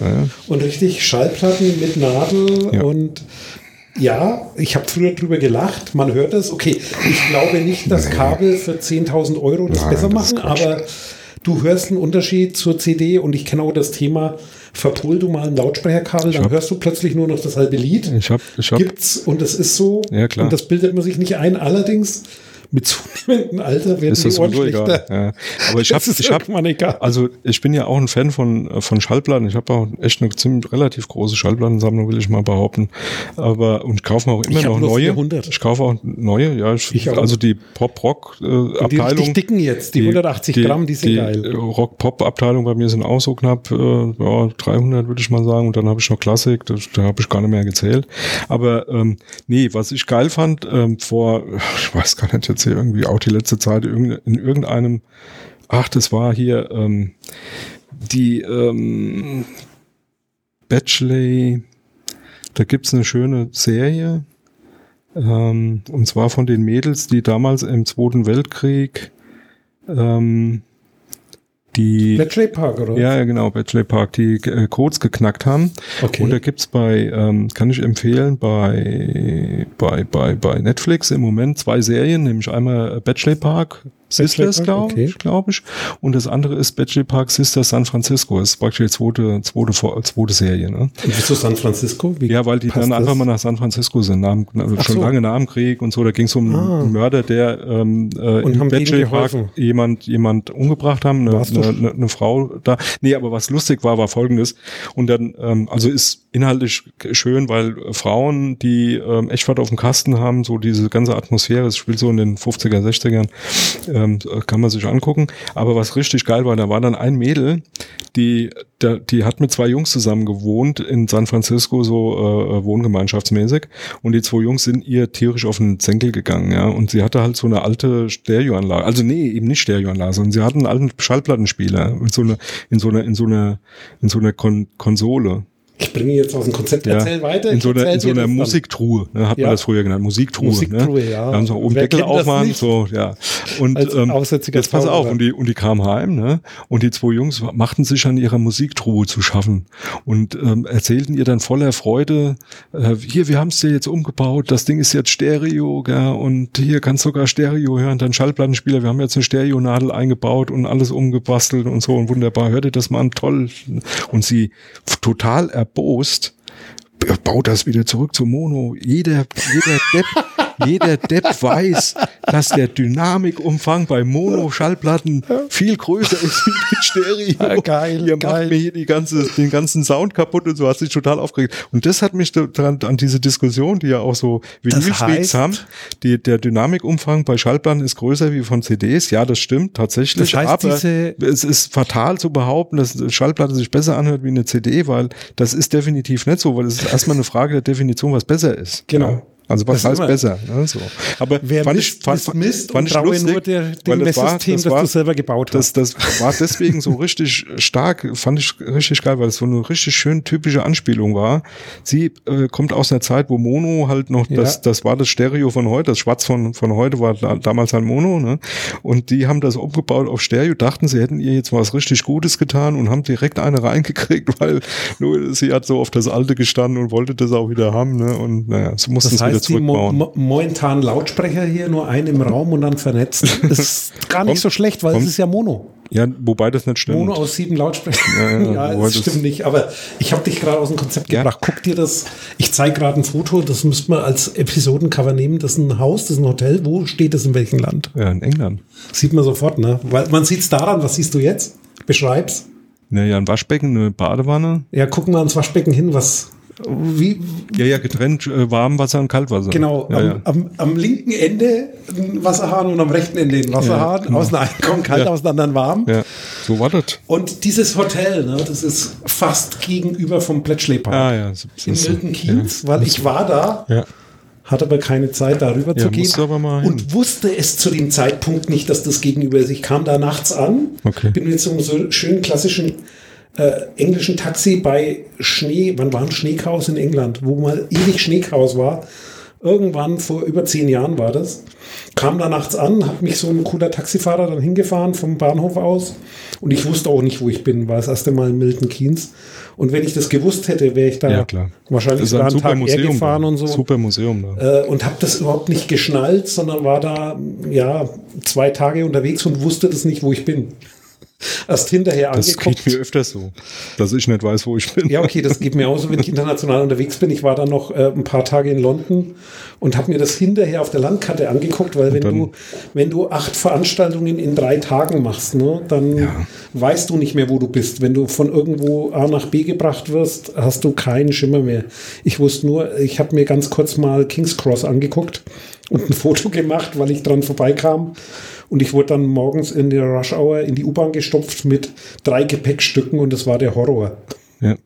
[SPEAKER 2] Und richtig Schallplatten mit Nadel und ja, ich habe früher drüber gelacht. Man hört es. Okay, ich glaube nicht, dass Kabel für 10.000 Euro das Nein, besser machen, das aber du hörst einen Unterschied zur CD und ich kenne auch das Thema verpol du mal ein Lautsprecherkabel, dann hab, hörst du plötzlich nur noch das halbe Lied.
[SPEAKER 1] Ich hab, ich hab,
[SPEAKER 2] Gibt's und das ist so.
[SPEAKER 1] Ja, klar.
[SPEAKER 2] Und das bildet man sich nicht ein. Allerdings mit zunehmendem Alter werden ist die Ohren schlechter.
[SPEAKER 1] Ja. Aber ich habe, ich habe, also ich bin ja auch ein Fan von von Schallplatten. Ich habe auch echt eine ziemlich relativ große Schallplattensammlung, will ich mal behaupten. Aber und ich kaufe mir auch immer ich noch neue. 400. Ich kaufe auch neue. Ja, ich, ich also die Pop Rock äh. Die
[SPEAKER 2] dicken jetzt, die, die 180 die, Gramm, die sind
[SPEAKER 1] die
[SPEAKER 2] geil.
[SPEAKER 1] Rock Pop Abteilung bei mir sind auch so knapp äh, ja, 300 würde ich mal sagen. Und dann habe ich noch Klassik. Da, da habe ich gar nicht mehr gezählt. Aber ähm, nee, was ich geil fand ähm, vor, *laughs* ich weiß gar nicht jetzt jetzt hier irgendwie auch die letzte Zeit in irgendeinem, ach, das war hier ähm, die ähm, Bachelor, da gibt's eine schöne Serie, ähm, und zwar von den Mädels, die damals im Zweiten Weltkrieg ähm, die
[SPEAKER 2] Bletchley Park, oder?
[SPEAKER 1] Ja, genau, Bletchley Park, die äh, Codes geknackt haben. Okay. Und da gibt's bei, ähm, kann ich empfehlen, bei, bei, bei, bei Netflix im Moment zwei Serien, nämlich einmal Bletchley Park, Sisters, glaube okay. ich, glaube ich. Und das andere ist Bletchley Park Sisters San Francisco. Das ist praktisch die zweite, zweite, zweite Serie. Ne? Und
[SPEAKER 2] wieso San Francisco?
[SPEAKER 1] Wie ja, weil die dann das? einfach mal nach San Francisco sind, nach, schon so. lange nach dem Krieg und so. Da ging es um ah. einen Mörder, der ähm, äh, in Bletchley Park jemand, jemand umgebracht haben, eine, eine, eine, eine, Frau da. Nee, aber was lustig war, war folgendes. Und dann, ähm, also ist inhaltlich schön, weil Frauen, die ähm, echt was auf dem Kasten haben, so diese ganze Atmosphäre, es spielt so in den 50er, 60ern, ähm, kann man sich angucken. Aber was richtig geil war, da war dann ein Mädel, die, der, die hat mit zwei Jungs zusammen gewohnt in San Francisco, so äh, wohngemeinschaftsmäßig. Und die zwei Jungs sind ihr tierisch auf den Zenkel gegangen, ja. Und sie hatte halt so eine alte Stereoanlage. Also nee, eben nicht Stereoanlage, sondern sie hatten einen alten Schallplattenspieler in so einer, in so einer, in so einer, in so einer Kon Konsole
[SPEAKER 2] ich bringe jetzt aus dem Konzept,
[SPEAKER 1] ja, erzähl weiter. In so einer, in so einer Musiktruhe, ne, hat ja. man das früher genannt, Musiktruhe. Musiktruhe, ne? ja. Da haben sie oben Wer Deckel aufmachen, so, ja. und
[SPEAKER 2] Als
[SPEAKER 1] ähm, jetzt pass auf, und die, und die kamen heim, ne? Und die zwei Jungs machten sich an ihrer Musiktruhe zu schaffen und ähm, erzählten ihr dann voller Freude, äh, hier, wir haben es dir jetzt umgebaut, das Ding ist jetzt Stereo, gell? und hier kannst du sogar Stereo hören, dann Schallplattenspieler, wir haben jetzt eine Stereonadel eingebaut und alles umgebastelt und so und wunderbar, hör dir das mal an, toll. Und sie total erbost, baut das wieder zurück zu Mono. Jeder, jeder Depp, *laughs* jeder Depp weiß, dass der Dynamikumfang bei Mono-Schallplatten viel größer ist wie mit Stereo.
[SPEAKER 2] Ja, geil,
[SPEAKER 1] Ihr
[SPEAKER 2] geil.
[SPEAKER 1] macht mir hier die ganze, den ganzen Sound kaputt und so, hat sich total aufgeregt. Und das hat mich daran, an diese Diskussion, die ja auch so Vinylfreaks
[SPEAKER 2] heißt-
[SPEAKER 1] haben, die, der Dynamikumfang bei Schallplatten ist größer wie von CDs. Ja, das stimmt, tatsächlich.
[SPEAKER 2] Das heißt,
[SPEAKER 1] aber
[SPEAKER 2] diese-
[SPEAKER 1] es ist fatal zu behaupten, dass eine Schallplatte sich besser anhört wie eine CD, weil das ist definitiv nicht so, weil es ist erstmal eine Frage der Definition, was besser ist.
[SPEAKER 2] Genau.
[SPEAKER 1] Ja. Also was
[SPEAKER 2] Das
[SPEAKER 1] heißt besser? Ne, so. Aber
[SPEAKER 2] Wer
[SPEAKER 1] fand
[SPEAKER 2] misst,
[SPEAKER 1] ich, fand,
[SPEAKER 2] misst,
[SPEAKER 1] fand
[SPEAKER 2] und
[SPEAKER 1] ich
[SPEAKER 2] traue
[SPEAKER 1] lustig,
[SPEAKER 2] nur der, dem
[SPEAKER 1] das war-
[SPEAKER 2] Messsystem, das,
[SPEAKER 1] das war-
[SPEAKER 2] du selber gebaut hast.
[SPEAKER 1] das, das war deswegen so richtig stark, fand ich richtig geil, weil es so eine richtig schön typische Anspielung war. Sie äh, kommt aus einer Zeit, wo Mono halt noch,
[SPEAKER 2] Ja.
[SPEAKER 1] das, das war das Stereo von heute, das Schwarz von, von heute war da, damals halt Mono, ne? Und die haben das umgebaut auf Stereo, dachten, sie hätten ihr jetzt was richtig Gutes getan und haben direkt eine reingekriegt, *laughs* weil nur sie hat so auf das Alte gestanden und wollte das auch wieder haben, ne? Und naja, sie mussten
[SPEAKER 2] das
[SPEAKER 1] es wieder
[SPEAKER 2] heißt, die mo
[SPEAKER 1] zurückbauen.
[SPEAKER 2] mo momentanen Lautsprecher hier nur einen im Raum und dann vernetzt. Das ist gar nicht so schlecht, weil es ist ja Mono.
[SPEAKER 1] ja, wobei das nicht stimmt.
[SPEAKER 2] Mono aus sieben Lautsprechern.
[SPEAKER 1] Ja,
[SPEAKER 2] Ja, *laughs*
[SPEAKER 1] ja,
[SPEAKER 2] das
[SPEAKER 1] das-
[SPEAKER 2] stimmt nicht. Aber ich habe dich gerade aus dem Konzept
[SPEAKER 1] Gern.
[SPEAKER 2] gebracht. Guck dir das. Ich zeige gerade ein Foto. Das müsste man als Episodencover nehmen. Das ist ein Haus, das ist ein Hotel. Wo steht das in welchem Land?
[SPEAKER 1] ja, in England.
[SPEAKER 2] Sieht man sofort, ne? Weil man sieht es daran. Was siehst du jetzt? Beschreib's.
[SPEAKER 1] Naja, ein Waschbecken, eine Badewanne.
[SPEAKER 2] Ja, gucken wir ans Waschbecken hin. Was? Wie,
[SPEAKER 1] Ja, ja, getrennt äh, Warmwasser und Kaltwasser.
[SPEAKER 2] Genau,
[SPEAKER 1] Ja,
[SPEAKER 2] am,
[SPEAKER 1] ja.
[SPEAKER 2] Am, am linken Ende ein Wasserhahn und am rechten Ende ein Wasserhahn.
[SPEAKER 1] genau.
[SPEAKER 2] Aus dem einen kommt kalt,
[SPEAKER 1] Ja.
[SPEAKER 2] aus dem anderen warm.
[SPEAKER 1] ja. So war das.
[SPEAKER 2] Und dieses Hotel, ne, das ist fast gegenüber vom Park
[SPEAKER 1] Ah, ja. So,
[SPEAKER 2] in
[SPEAKER 1] so,
[SPEAKER 2] Milton Keynes, weil ich war da,
[SPEAKER 1] Ja.
[SPEAKER 2] hatte aber keine Zeit, darüber
[SPEAKER 1] Ja,
[SPEAKER 2] zu gehen. und wusste es zu dem Zeitpunkt nicht, dass das gegenüber ist. Ich kam da nachts an,
[SPEAKER 1] Okay.
[SPEAKER 2] bin mit so einem so schönen klassischen äh, englischen Taxi bei Schnee, wann war ein Schneechaos in England, wo mal ewig Schneechaos war. Irgendwann vor über zehn Jahren war das. Kam da nachts an, hat mich so ein cooler Taxifahrer dann hingefahren vom Bahnhof aus. Und ich wusste auch nicht, wo ich bin. War das erste Mal in Milton Keynes. Und wenn ich das gewusst hätte, wäre ich da
[SPEAKER 1] Ja,
[SPEAKER 2] wahrscheinlich sogar
[SPEAKER 1] ein
[SPEAKER 2] einen Tag eher
[SPEAKER 1] Museum.
[SPEAKER 2] gefahren
[SPEAKER 1] da.
[SPEAKER 2] und so.
[SPEAKER 1] Super Museum da.
[SPEAKER 2] Äh, und habe das überhaupt nicht geschnallt, sondern war da ja zwei Tage unterwegs und wusste das nicht, wo ich bin. Erst hinterher
[SPEAKER 1] Das
[SPEAKER 2] angeguckt.
[SPEAKER 1] geht mir öfters so, dass ich nicht weiß, wo ich bin.
[SPEAKER 2] Ja, okay, das geht mir auch so, wenn ich international unterwegs bin. Ich war dann noch äh, ein paar Tage in London und habe mir das hinterher auf der Landkarte angeguckt, weil wenn du, wenn du acht Veranstaltungen in drei Tagen machst, ne, dann weißt du nicht mehr, wo du bist. Wenn du von irgendwo A nach B gebracht wirst, hast du keinen Schimmer mehr. Ich wusste nur, ich habe mir ganz kurz mal King's Cross angeguckt und ein Foto gemacht, weil ich dran vorbeikam. Und ich wurde dann morgens in der Rush Hour in die U-Bahn gestopft mit drei Gepäckstücken und das war der Horror.
[SPEAKER 1] Ja.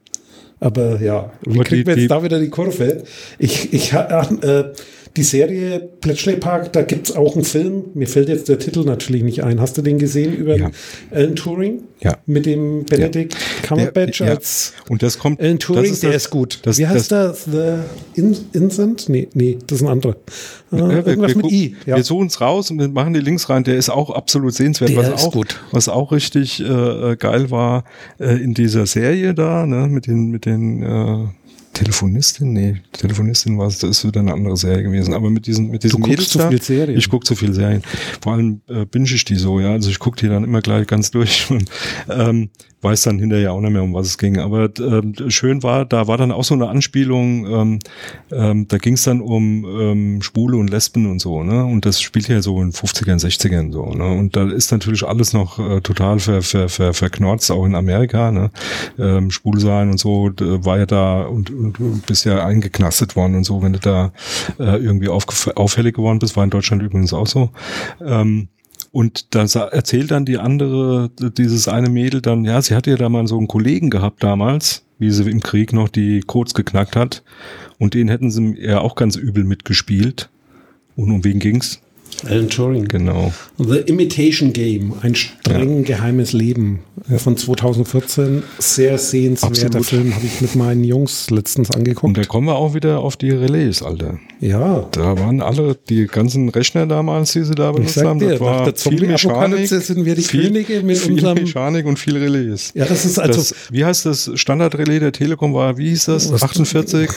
[SPEAKER 2] Aber ja, wie kriegt man jetzt da wieder die Kurve? Ich, ich, ha- äh, die Serie Bletchley Park, da gibt es auch einen Film. Mir fällt jetzt der Titel natürlich nicht ein. Hast du den gesehen über
[SPEAKER 1] Ja.
[SPEAKER 2] Alan Turing?
[SPEAKER 1] Ja.
[SPEAKER 2] Mit dem Benedict Cumberbatch
[SPEAKER 1] Der- ja.
[SPEAKER 2] als
[SPEAKER 1] Und das kommt.
[SPEAKER 2] Alan Turing,
[SPEAKER 1] das ist
[SPEAKER 2] der
[SPEAKER 1] das-
[SPEAKER 2] ist gut.
[SPEAKER 1] Das,
[SPEAKER 2] Wie heißt
[SPEAKER 1] das,
[SPEAKER 2] das? The In Incent? Nee, nee, das ist ein anderer. Äh,
[SPEAKER 1] Ja, wir,
[SPEAKER 2] irgendwas
[SPEAKER 1] wir,
[SPEAKER 2] mit I. Ja.
[SPEAKER 1] wir suchen es raus und wir machen die Links rein. Der ist auch absolut sehenswert.
[SPEAKER 2] Der
[SPEAKER 1] was,
[SPEAKER 2] ist
[SPEAKER 1] auch,
[SPEAKER 2] gut.
[SPEAKER 1] was auch richtig äh, geil war äh, in dieser Serie da, ne, mit den, mit den äh, Telefonistin? Nee, Telefonistin war es, das ist wieder eine andere Serie gewesen. Aber mit diesen, mit diesen
[SPEAKER 2] guckst
[SPEAKER 1] Mädels
[SPEAKER 2] zu
[SPEAKER 1] da,
[SPEAKER 2] viel Serien.
[SPEAKER 1] Ich gucke zu viel Serien. Vor allem äh, binge ich die so, ja. Also ich gucke die dann immer gleich ganz durch *laughs* und ähm, weiß dann hinterher auch nicht mehr, um was es ging. Aber ähm, schön war, da war dann auch so eine Anspielung, ähm, ähm, da ging es dann um ähm, Schwule und Lesben und so, ne? Und das spielt ja so in 50ern, 60ern so, ne? Und da ist natürlich alles noch äh, total ver, ver, ver, verknorzt, auch in Amerika, ne? Ähm, Schwul sein und so, war ja da und du bist ja eingeknastet worden und so, wenn du da äh, irgendwie auffällig geworden bist, war in Deutschland übrigens auch so. Ähm, und da erzählt dann die andere, dieses eine Mädel dann, ja, sie hatte ja da mal so einen Kollegen gehabt damals, wie sie im Krieg noch die Codes geknackt hat. Und den hätten sie ja auch ganz übel mitgespielt. Und um wen ging's?
[SPEAKER 2] Alan Turing.
[SPEAKER 1] Genau.
[SPEAKER 2] The Imitation Game, ein streng geheimes Leben. ja. von 2014. Sehr sehenswerter Absolut. Film, habe ich mit meinen Jungs letztens angeguckt. Und
[SPEAKER 1] da kommen wir auch wieder auf die Relais, Alter.
[SPEAKER 2] Ja.
[SPEAKER 1] Da waren alle, die ganzen Rechner damals, die sie da benutzt haben,
[SPEAKER 2] das war nach der viel Mechanik. sind wir die viel, Könige mit
[SPEAKER 1] viel unserem... Mechanik und viel Relais.
[SPEAKER 2] Ja, das ist also... Das,
[SPEAKER 1] wie heißt das Standardrelais der Telekom war, wie hieß das? 48?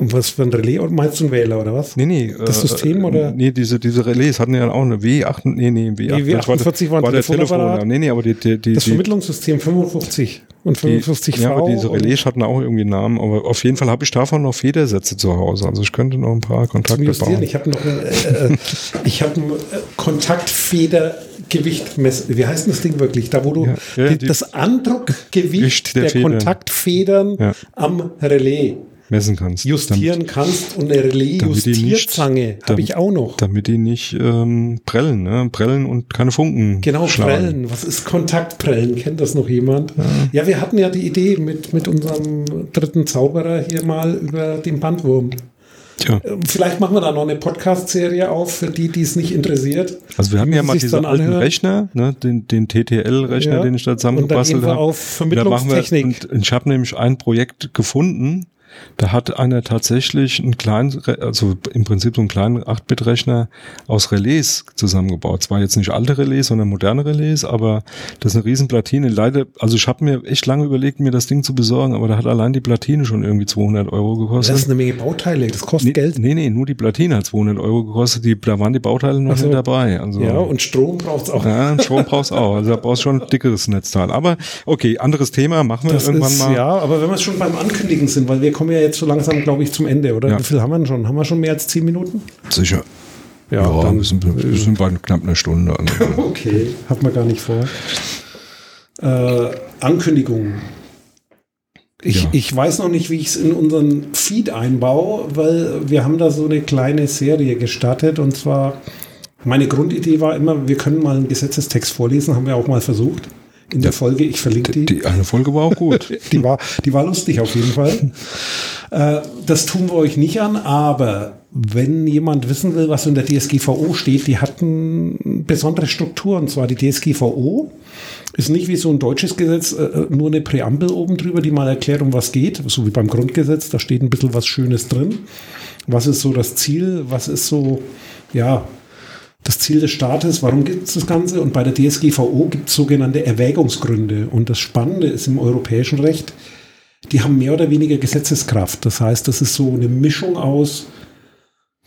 [SPEAKER 2] Und was für ein Relais meinst du ein Wähler oder was?
[SPEAKER 1] Nee, nee.
[SPEAKER 2] Das äh, System oder?
[SPEAKER 1] Nee, diese, diese Relais hatten ja auch eine W8, nee, nee,
[SPEAKER 2] W8. Nee, W48 war, war der Telefon.
[SPEAKER 1] Nee, nee, aber die, die, die
[SPEAKER 2] Das Vermittlungssystem 55 und 55
[SPEAKER 1] die, Ja, aber diese Relais hatten auch irgendwie einen Namen, aber auf jeden Fall habe ich davon noch Federsätze zu Hause. Also ich könnte noch ein paar Kontakte bauen.
[SPEAKER 2] Ich habe noch ein, äh, äh *laughs* ich habe ein äh, Kontaktfedergewicht messen. Wie heißt das Ding wirklich? Da, wo du ja, ja, die, das Andruckgewicht der, der Kontaktfedern ja. am Relais
[SPEAKER 1] messen kannst.
[SPEAKER 2] Justieren damit, kannst und eine Relais-Justierzange habe ich auch noch.
[SPEAKER 1] Damit die nicht ähm, prellen, ne? prellen und keine Funken
[SPEAKER 2] Genau, schlagen. prellen. Was ist Kontaktprellen? Kennt das noch jemand? Ja. ja, wir hatten ja die Idee mit, mit unserem dritten Zauberer hier mal über den Bandwurm. Tja. Ähm, vielleicht machen wir da noch eine Podcast-Serie auf, für die, die es nicht interessiert.
[SPEAKER 1] Also wir haben ja mal diesen alten anhören. Rechner, ne, den, den TTL-Rechner, ja. den ich da zusammengebastelt habe.
[SPEAKER 2] auf Vermittlungstechnik.
[SPEAKER 1] Und ich habe nämlich ein Projekt gefunden, da hat einer tatsächlich einen kleinen, also im Prinzip so einen kleinen 8-Bit-Rechner aus Relais zusammengebaut. Zwar jetzt nicht alte Relais, sondern moderne Relais, aber das ist eine riesen Platine. Leider, also ich habe mir echt lange überlegt, mir das Ding zu besorgen, aber da hat allein die Platine schon irgendwie 200 Euro gekostet.
[SPEAKER 2] Das ist eine Menge Bauteile, das kostet
[SPEAKER 1] nee,
[SPEAKER 2] Geld.
[SPEAKER 1] Nee, nee, nur die Platine hat 200 Euro gekostet, die, da waren die Bauteile noch so. nicht dabei. Also,
[SPEAKER 2] ja, und Strom braucht's auch.
[SPEAKER 1] Ja, Strom braucht's auch. Also da brauchst du schon ein dickeres Netzteil. Aber okay, anderes Thema, machen wir das irgendwann
[SPEAKER 2] ist,
[SPEAKER 1] mal.
[SPEAKER 2] Ja, aber wenn wir schon beim Ankündigen sind, weil wir kommen ja jetzt so langsam, glaube ich, zum Ende, oder? Ja. Wie viel haben wir denn schon? Haben wir schon mehr als zehn Minuten?
[SPEAKER 1] Sicher.
[SPEAKER 2] Ja, ja dann,
[SPEAKER 1] wir, sind, wir sind bei knapp einer Stunde. *laughs*
[SPEAKER 2] okay, hat man gar nicht vor. Äh, Ankündigungen. Ich, ja. ich weiß noch nicht, wie ich es in unseren Feed einbaue, weil wir haben da so eine kleine Serie gestartet und zwar meine Grundidee war immer, wir können mal einen Gesetzestext vorlesen, haben wir auch mal versucht in der Folge. Ich verlinke die.
[SPEAKER 1] Die eine Folge war auch gut. *laughs*
[SPEAKER 2] die, war, die war lustig auf jeden Fall. Äh, das tun wir euch nicht an, aber wenn jemand wissen will, was in der DSGVO steht, die hatten besondere Strukturen. Und zwar die DSGVO ist nicht wie so ein deutsches Gesetz äh, äh, nur eine Präambel oben drüber, die mal erklärt, um was geht, so wie beim Grundgesetz. Da steht ein bisschen was Schönes drin. Was ist so das Ziel? Was ist so, ja, das Ziel des Staates, warum gibt es das Ganze? Und bei der DSGVO gibt es sogenannte Erwägungsgründe. Und das Spannende ist im europäischen Recht, die haben mehr oder weniger Gesetzeskraft. Das heißt, das ist so eine Mischung aus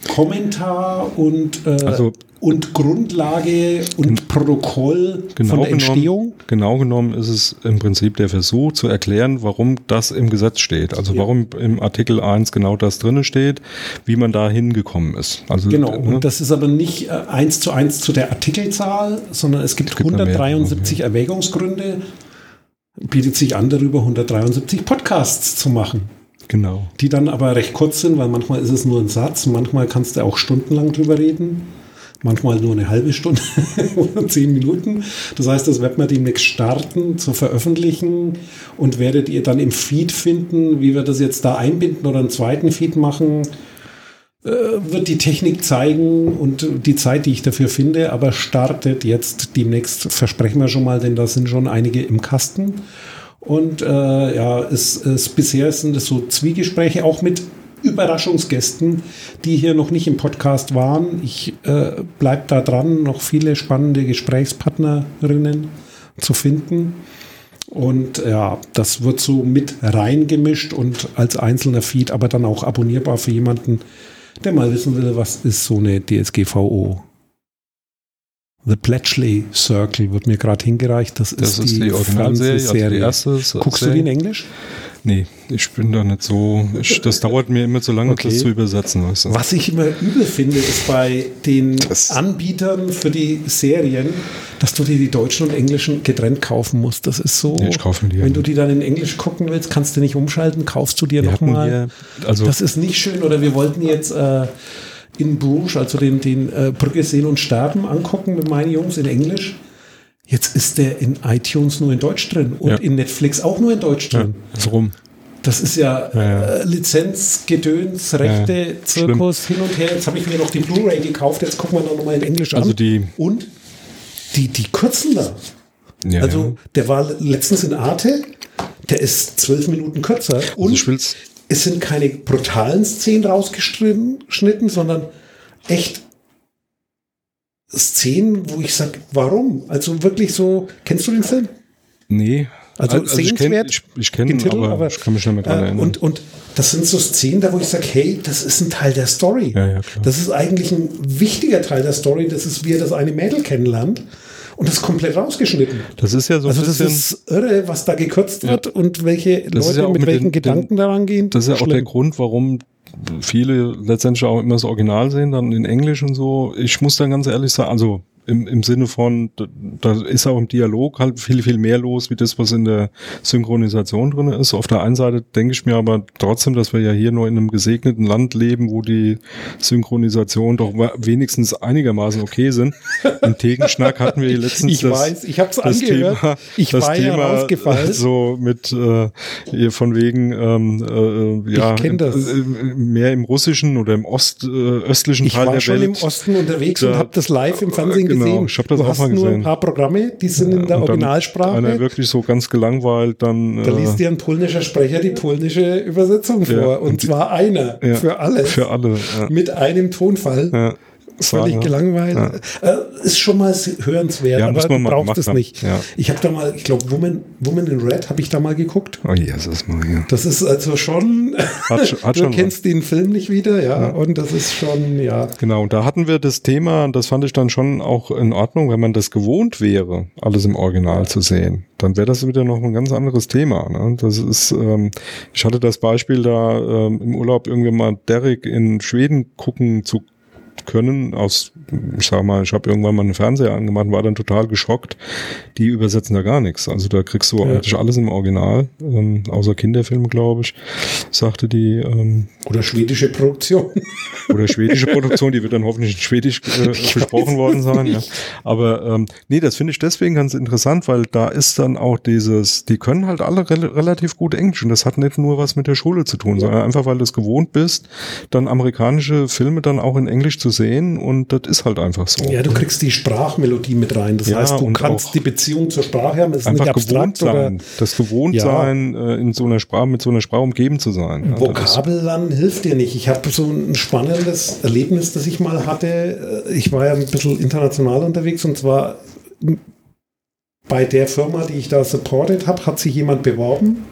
[SPEAKER 2] Kommentar und, äh, also, und Grundlage und Protokoll
[SPEAKER 1] genau
[SPEAKER 2] von der
[SPEAKER 1] Entstehung? Genommen, genau genommen ist es im Prinzip der Versuch zu erklären, warum das im Gesetz steht. Also ja. warum im Artikel 1 genau das drinne steht, wie man da hingekommen ist. Also,
[SPEAKER 2] genau, ne? und das ist aber nicht äh, eins zu eins zu der Artikelzahl, sondern es gibt, es gibt 173 mehr, Erwägungsgründe. Bietet sich an, darüber 173 Podcasts zu machen.
[SPEAKER 1] Genau.
[SPEAKER 2] Die dann aber recht kurz sind, weil manchmal ist es nur ein Satz, manchmal kannst du auch stundenlang drüber reden, manchmal nur eine halbe Stunde *laughs* oder zehn Minuten. Das heißt, das wird man demnächst starten zu veröffentlichen und werdet ihr dann im Feed finden, wie wir das jetzt da einbinden oder einen zweiten Feed machen äh, wird die Technik zeigen und die Zeit, die ich dafür finde, aber startet jetzt demnächst, versprechen wir schon mal, denn da sind schon einige im Kasten. Und äh, ja, es, es, bisher sind es so Zwiegespräche, auch mit Überraschungsgästen, die hier noch nicht im Podcast waren. Ich äh, bleibe da dran, noch viele spannende Gesprächspartnerinnen zu finden. Und ja, das wird so mit reingemischt und als einzelner Feed, aber dann auch abonnierbar für jemanden, der mal wissen will, was ist so eine DSGVO. The Bletchley Circle wird mir gerade hingereicht. Das,
[SPEAKER 1] das
[SPEAKER 2] ist,
[SPEAKER 1] ist, die, die Originalserie.
[SPEAKER 2] Also die Guckst Serie. du die in Englisch?
[SPEAKER 1] Nee, ich bin da nicht so. Ich, das dauert mir immer zu lange, okay. das zu übersetzen. Weißt du?
[SPEAKER 2] Was ich immer übel finde, ist bei den das Anbietern für die Serien, dass du dir die deutschen und englischen getrennt kaufen musst. Das ist so.
[SPEAKER 1] Nee, ich kaufe die.
[SPEAKER 2] Wenn du die dann in Englisch gucken willst, kannst du nicht umschalten, kaufst du dir nochmal. Also das ist nicht schön. Oder wir wollten jetzt. Äh, in Bruges, also den, den äh, Brücke sehen und sterben, angucken mit meinen Jungs in Englisch. Jetzt ist der in iTunes nur in Deutsch drin und ja. in Netflix auch nur in Deutsch drin.
[SPEAKER 1] Ja, ist rum.
[SPEAKER 2] Das ist ja, ja, Äh, Lizenz, Gedöns, Rechte, ja, Zirkus, schlimm. hin und her. Jetzt habe ich mir noch die Blu-ray gekauft, jetzt gucken wir noch mal in Englisch
[SPEAKER 1] also an. Die
[SPEAKER 2] und die, die kürzen da.
[SPEAKER 1] Ja,
[SPEAKER 2] also
[SPEAKER 1] ja.
[SPEAKER 2] der war letztens in Arte, der ist zwölf Minuten kürzer. Und
[SPEAKER 1] Also ich will's,
[SPEAKER 2] es sind keine brutalen Szenen rausgeschnitten, sondern echt Szenen, wo ich sage, warum? Also wirklich so, kennst du den Film?
[SPEAKER 1] nee.
[SPEAKER 2] Also
[SPEAKER 1] ich kenne
[SPEAKER 2] sehenswert,
[SPEAKER 1] ich, ich kenn
[SPEAKER 2] den Titel,
[SPEAKER 1] aber,
[SPEAKER 2] aber,
[SPEAKER 1] ich kann mich nicht mehr dran
[SPEAKER 2] Äh,
[SPEAKER 1] erinnern.
[SPEAKER 2] und, und das sind so Szenen, da wo ich sage, hey, das ist ein Teil der Story.
[SPEAKER 1] Ja, ja.
[SPEAKER 2] Das ist eigentlich ein wichtiger Teil der Story. Das ist, wie er das eine Mädel kennenlernt. Und das ist komplett rausgeschnitten.
[SPEAKER 1] das ist ja so ein
[SPEAKER 2] Also das ist irre, was da gekürzt wird und welche
[SPEAKER 1] Das
[SPEAKER 2] Leute
[SPEAKER 1] ja
[SPEAKER 2] mit,
[SPEAKER 1] mit
[SPEAKER 2] welchen
[SPEAKER 1] den-
[SPEAKER 2] Gedanken daran gehen.
[SPEAKER 1] das ist ja auch der
[SPEAKER 2] Schlimm.
[SPEAKER 1] Grund, warum viele letztendlich auch immer das Original sehen, dann in Englisch und so. Ich muss dann ganz ehrlich sagen, also im, im Sinne von, da, da ist auch im Dialog halt viel, viel mehr los, wie das, was in der Synchronisation drin ist. Auf der einen Seite denke ich mir aber trotzdem, dass wir ja hier nur in einem gesegneten Land leben, wo die Synchronisation doch wenigstens einigermaßen okay sind. Im Tegenschnack hatten wir *laughs* letztens
[SPEAKER 2] Ich
[SPEAKER 1] das,
[SPEAKER 2] weiß, ich habe es
[SPEAKER 1] das
[SPEAKER 2] angehört.
[SPEAKER 1] Thema,
[SPEAKER 2] ich
[SPEAKER 1] das
[SPEAKER 2] war
[SPEAKER 1] Thema
[SPEAKER 2] rausgefallen.
[SPEAKER 1] so mit äh, von wegen ähm, äh, ja
[SPEAKER 2] Ich kenn das.
[SPEAKER 1] äh, mehr im russischen oder im Ost, äh, östlichen
[SPEAKER 2] Ich
[SPEAKER 1] Teil
[SPEAKER 2] war
[SPEAKER 1] der
[SPEAKER 2] schon
[SPEAKER 1] Welt.
[SPEAKER 2] im Osten unterwegs
[SPEAKER 1] Da-
[SPEAKER 2] und habe das live im Fernsehen
[SPEAKER 1] Genau,
[SPEAKER 2] gesehen.
[SPEAKER 1] ich hab das
[SPEAKER 2] du
[SPEAKER 1] auch
[SPEAKER 2] hast
[SPEAKER 1] mal
[SPEAKER 2] nur ein
[SPEAKER 1] gesehen.
[SPEAKER 2] paar Programme, die sind in der Originalsprache.
[SPEAKER 1] Einer wirklich so ganz gelangweilt dann
[SPEAKER 2] Da
[SPEAKER 1] äh,
[SPEAKER 2] liest dir ein polnischer Sprecher die polnische Übersetzung vor.
[SPEAKER 1] Ja,
[SPEAKER 2] und
[SPEAKER 1] und die-
[SPEAKER 2] zwar einer
[SPEAKER 1] ja,
[SPEAKER 2] für alle.
[SPEAKER 1] für alle. Ja.
[SPEAKER 2] Mit einem Tonfall.
[SPEAKER 1] Ja.
[SPEAKER 2] Völlig
[SPEAKER 1] Ja.
[SPEAKER 2] gelangweilt. Äh, ist schon mal hörenswert,
[SPEAKER 1] Ja,
[SPEAKER 2] aber
[SPEAKER 1] man mal gemacht
[SPEAKER 2] es nicht.
[SPEAKER 1] Ja.
[SPEAKER 2] Ich habe da mal, ich glaube, Woman, Woman in Red habe ich da mal geguckt.
[SPEAKER 1] Oh Jesus, Maria.
[SPEAKER 2] Das ist also schon,
[SPEAKER 1] Hat *laughs* hat
[SPEAKER 2] du
[SPEAKER 1] schon
[SPEAKER 2] kennst den Film nicht wieder, ja, und das ist schon, ja.
[SPEAKER 1] Genau, und da hatten wir das Thema, das fand ich dann schon auch in Ordnung, wenn man das gewohnt wäre, alles im Original zu sehen, dann wäre das wieder noch ein ganz anderes Thema. Ne? Das ist, ähm, ich hatte das Beispiel da ähm, im Urlaub irgendwie mal Derek in Schweden gucken zu können aus, ich sag mal, ich habe irgendwann mal einen Fernseher angemacht, war dann total geschockt. Die übersetzen da gar nichts. Also da kriegst du eigentlich alles im Original, ähm, außer Kinderfilme, glaube ich, sagte die ähm,
[SPEAKER 2] Oder schwedische Produktion.
[SPEAKER 1] oder schwedische *laughs* Produktion, die wird dann hoffentlich in Schwedisch äh, *laughs* besprochen worden sein. Ja. Aber ähm, nee, das finde ich deswegen ganz interessant, weil da ist dann auch dieses, die können halt alle rel relativ gut Englisch und das hat nicht nur was mit der Schule zu tun, sondern einfach, weil du es gewohnt bist, dann amerikanische Filme dann auch in Englisch zu sehen und das ist halt einfach so.
[SPEAKER 2] Ja, du kriegst die Sprachmelodie mit rein. Das
[SPEAKER 1] Ja,
[SPEAKER 2] heißt, du kannst die Beziehung zur Sprache haben. Es ist
[SPEAKER 1] Einfach
[SPEAKER 2] nicht
[SPEAKER 1] gewohnt
[SPEAKER 2] abstrakt oder
[SPEAKER 1] sein, das gewohnt
[SPEAKER 2] Ja.
[SPEAKER 1] sein, äh, in so einer Sprache, mit so einer Sprache umgeben zu sein. Ist-
[SPEAKER 2] Vokabellernen hilft dir nicht. Ich habe so ein spannendes Erlebnis, das ich mal hatte. Ich war ja ein bisschen international unterwegs und zwar bei der Firma, die ich da supported habe, hat sich jemand beworben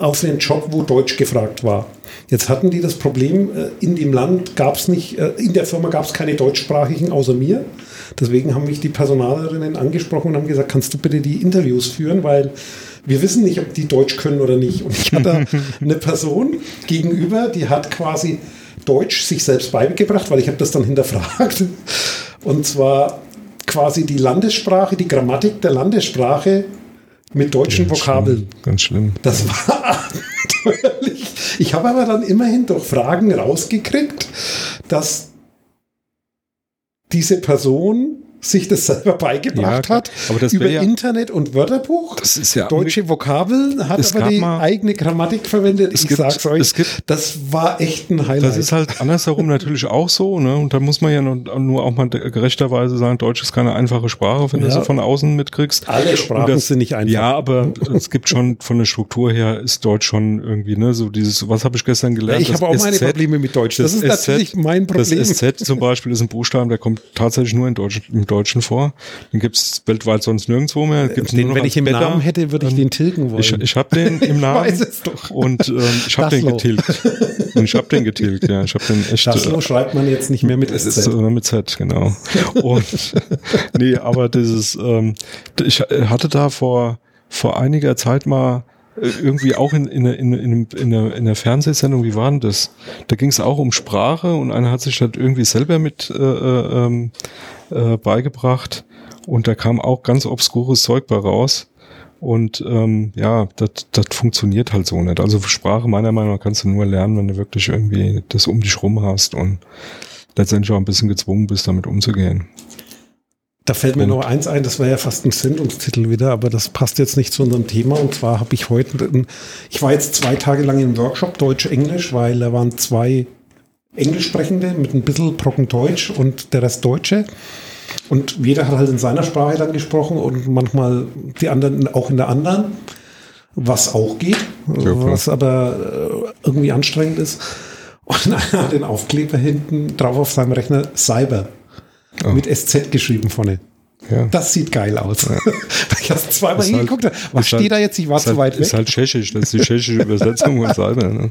[SPEAKER 2] auf einen Job, wo Deutsch gefragt war. Jetzt hatten die das Problem, äh, in dem Land gab es nicht, äh, in der Firma gab es keine deutschsprachigen außer mir. Deswegen haben mich die Personalerinnen angesprochen und haben gesagt, kannst du bitte die Interviews führen, weil wir wissen nicht, ob die Deutsch können oder nicht. Und ich hatte *laughs* eine Person gegenüber, die hat quasi Deutsch sich selbst beigebracht, weil ich habe das dann hinterfragt. Und zwar quasi die Landessprache, die Grammatik der Landessprache mit deutschen
[SPEAKER 1] Ganz
[SPEAKER 2] Vokabeln.
[SPEAKER 1] schlimm, Ganz schlimm.
[SPEAKER 2] Das war *laughs* abenteuerlich. Ich habe aber dann immerhin durch Fragen rausgekriegt, dass diese Person sich das selber beigebracht
[SPEAKER 1] Ja,
[SPEAKER 2] hat
[SPEAKER 1] das
[SPEAKER 2] über
[SPEAKER 1] ja-
[SPEAKER 2] Internet und Wörterbuch.
[SPEAKER 1] Das ist ja
[SPEAKER 2] Deutsche Vokabeln hat aber die
[SPEAKER 1] mal-
[SPEAKER 2] eigene Grammatik verwendet. Ich
[SPEAKER 1] gibt-
[SPEAKER 2] sag's euch,
[SPEAKER 1] gibt-
[SPEAKER 2] das war echt ein Highlight.
[SPEAKER 1] Das ist halt andersherum natürlich auch so, ne? Und da muss man ja nur, nur auch mal gerechterweise sagen, Deutsch ist keine einfache Sprache, wenn du
[SPEAKER 2] Ja.
[SPEAKER 1] sie von außen mitkriegst.
[SPEAKER 2] Alle Sprachen
[SPEAKER 1] das-
[SPEAKER 2] sind nicht einfach.
[SPEAKER 1] Ja, aber es gibt schon von der Struktur her ist Deutsch schon irgendwie, ne, so dieses, was habe ich gestern gelernt?
[SPEAKER 2] ich
[SPEAKER 1] Das
[SPEAKER 2] habe auch meine
[SPEAKER 1] SZ
[SPEAKER 2] Probleme mit Deutsch. Das, ist
[SPEAKER 1] SZ
[SPEAKER 2] natürlich mein Problem.
[SPEAKER 1] Das SZ zum Beispiel ist ein Buchstaben, der kommt tatsächlich nur in Deutsch, im Deutschen vor. Den gibt's weltweit sonst nirgendwo mehr. Gibt's
[SPEAKER 2] den, wenn ich im
[SPEAKER 1] Beta.
[SPEAKER 2] Namen hätte, würde ich den tilgen wollen.
[SPEAKER 1] Ich, ich habe den im *laughs* Namen
[SPEAKER 2] weiß es doch.
[SPEAKER 1] und ähm, ich habe den
[SPEAKER 2] Daslo.
[SPEAKER 1] getilgt. Und *laughs* ich habe den getilgt, ja. Ich habe den echt.
[SPEAKER 2] das
[SPEAKER 1] äh,
[SPEAKER 2] so schreibt man jetzt nicht mehr mit SZ.
[SPEAKER 1] ist äh, mit Z, genau. Und *laughs* nee, aber dieses, ähm, ich hatte da vor, vor einiger Zeit mal äh, irgendwie auch in, in, in, in, in, einer, in einer Fernsehsendung, wie war denn das? Da ging es auch um Sprache und einer hat sich das irgendwie selber mit äh, äh, ähm, äh, beigebracht und da kam auch ganz obskures Zeug bei raus. Und ähm, ja, das das funktioniert halt so nicht. Also Sprache meiner Meinung nach kannst du nur lernen, wenn du wirklich irgendwie das um dich rum hast und letztendlich auch ein bisschen gezwungen bist, damit umzugehen.
[SPEAKER 2] Da fällt mir
[SPEAKER 1] Und-
[SPEAKER 2] noch eins ein, das war ja fast ein Sendungstitel wieder, aber das passt jetzt nicht zu unserem Thema. Und zwar habe ich heute, ich war jetzt zwei Tage lang im Workshop Deutsch-Englisch, weil da waren zwei Englischsprechende mit ein bisschen Brocken Deutsch und der Rest Deutsche. Und jeder hat halt in seiner Sprache dann gesprochen und manchmal die anderen auch in der anderen, was auch geht,
[SPEAKER 1] Ja, klar.
[SPEAKER 2] was aber äh, irgendwie anstrengend ist. Und einer hat den Aufkleber hinten drauf auf seinem Rechner Cyber
[SPEAKER 1] Oh.
[SPEAKER 2] mit SZ geschrieben vorne.
[SPEAKER 1] Ja.
[SPEAKER 2] Das sieht geil aus. *laughs* ich habe zweimal
[SPEAKER 1] halt-
[SPEAKER 2] hingeguckt. habe. was steht
[SPEAKER 1] halt-
[SPEAKER 2] da jetzt? Ich war
[SPEAKER 1] ist
[SPEAKER 2] zu
[SPEAKER 1] halt,
[SPEAKER 2] weit weg.
[SPEAKER 1] Ist halt tschechisch, das ist die tschechische Übersetzung von *laughs* Cyber. Ne?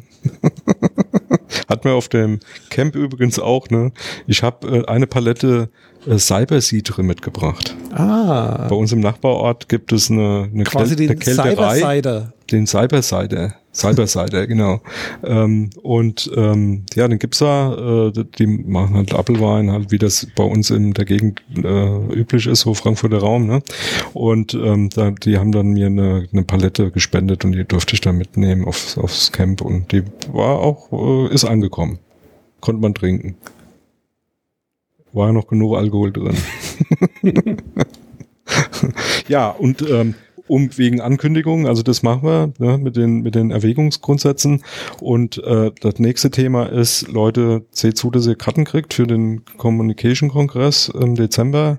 [SPEAKER 1] Hat man auf dem Camp übrigens auch. Ne? Ich habe äh, eine Palette äh, Cybersiedre mitgebracht.
[SPEAKER 2] ah,
[SPEAKER 1] Bei uns im Nachbarort gibt es eine, eine,
[SPEAKER 2] quasi
[SPEAKER 1] Kel- eine
[SPEAKER 2] den
[SPEAKER 1] Kälterei.
[SPEAKER 2] Cyber-Cider.
[SPEAKER 1] Den Cybersider. Cybersider, genau. Ähm, und ähm, ja, den gibt's da. Äh, die machen halt Apfelwein, halt wie das bei uns in der Gegend äh, üblich ist, so Frankfurter Raum. Ne? Und ähm, da, die haben dann mir eine, eine Palette gespendet und die durfte ich dann mitnehmen aufs, aufs Camp. Und die war auch, äh, ist angekommen. Konnte man trinken. War ja noch genug Alkohol drin. *laughs* ja, und ähm, um wegen Ankündigungen, also das machen wir ne, mit den mit den Erwägungsgrundsätzen. Und äh, das nächste Thema ist, Leute, seht zu, dass ihr Karten kriegt für den Communication Kongress im Dezember.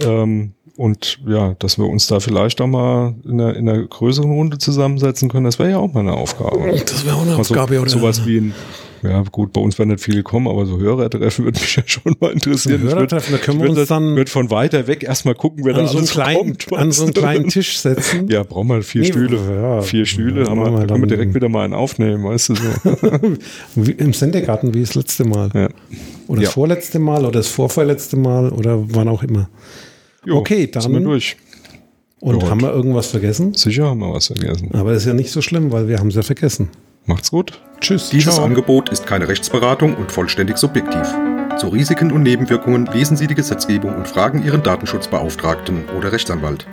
[SPEAKER 1] Ähm, und ja, dass wir uns da vielleicht auch mal in einer, in einer größeren Runde zusammensetzen können, das wäre ja auch mal eine Aufgabe.
[SPEAKER 2] Das wäre auch eine
[SPEAKER 1] Mal so,
[SPEAKER 2] Aufgabe, oder?
[SPEAKER 1] Sowas wie ein, ja gut, bei uns werden nicht viele kommen, aber so Hörertreffen würde mich *laughs* ja schon mal interessieren.
[SPEAKER 2] Hörertreffen, da können wir uns dann-
[SPEAKER 1] Wird von weiter weg erstmal gucken, wer da
[SPEAKER 2] so
[SPEAKER 1] alles
[SPEAKER 2] kleinen,
[SPEAKER 1] kommt.
[SPEAKER 2] an so einen kleinen Tisch setzen.
[SPEAKER 1] Ja, brauchen wir vier
[SPEAKER 2] Nee,
[SPEAKER 1] Stühle.
[SPEAKER 2] ja,
[SPEAKER 1] vier Stühle, haben wir,
[SPEAKER 2] wir
[SPEAKER 1] da können wir direkt wieder mal einen aufnehmen, weißt du so. *laughs*
[SPEAKER 2] Im Sendegarten wie das letzte Mal.
[SPEAKER 1] ja.
[SPEAKER 2] Oder
[SPEAKER 1] Ja.
[SPEAKER 2] das vorletzte Mal oder das vorvorletzte Mal oder wann auch immer.
[SPEAKER 1] Jo,
[SPEAKER 2] Okay, dann-
[SPEAKER 1] Sind wir durch.
[SPEAKER 2] Und
[SPEAKER 1] Ja,
[SPEAKER 2] haben wir irgendwas vergessen?
[SPEAKER 1] Sicher haben wir was vergessen.
[SPEAKER 2] Aber ist ja nicht so schlimm, weil wir haben es ja vergessen.
[SPEAKER 1] Macht's gut.
[SPEAKER 2] Tschüss.
[SPEAKER 3] Dieses
[SPEAKER 2] ciao.
[SPEAKER 3] Angebot ist keine Rechtsberatung und vollständig subjektiv. Zu Risiken und Nebenwirkungen lesen Sie die Gesetzgebung und fragen Ihren Datenschutzbeauftragten oder Rechtsanwalt.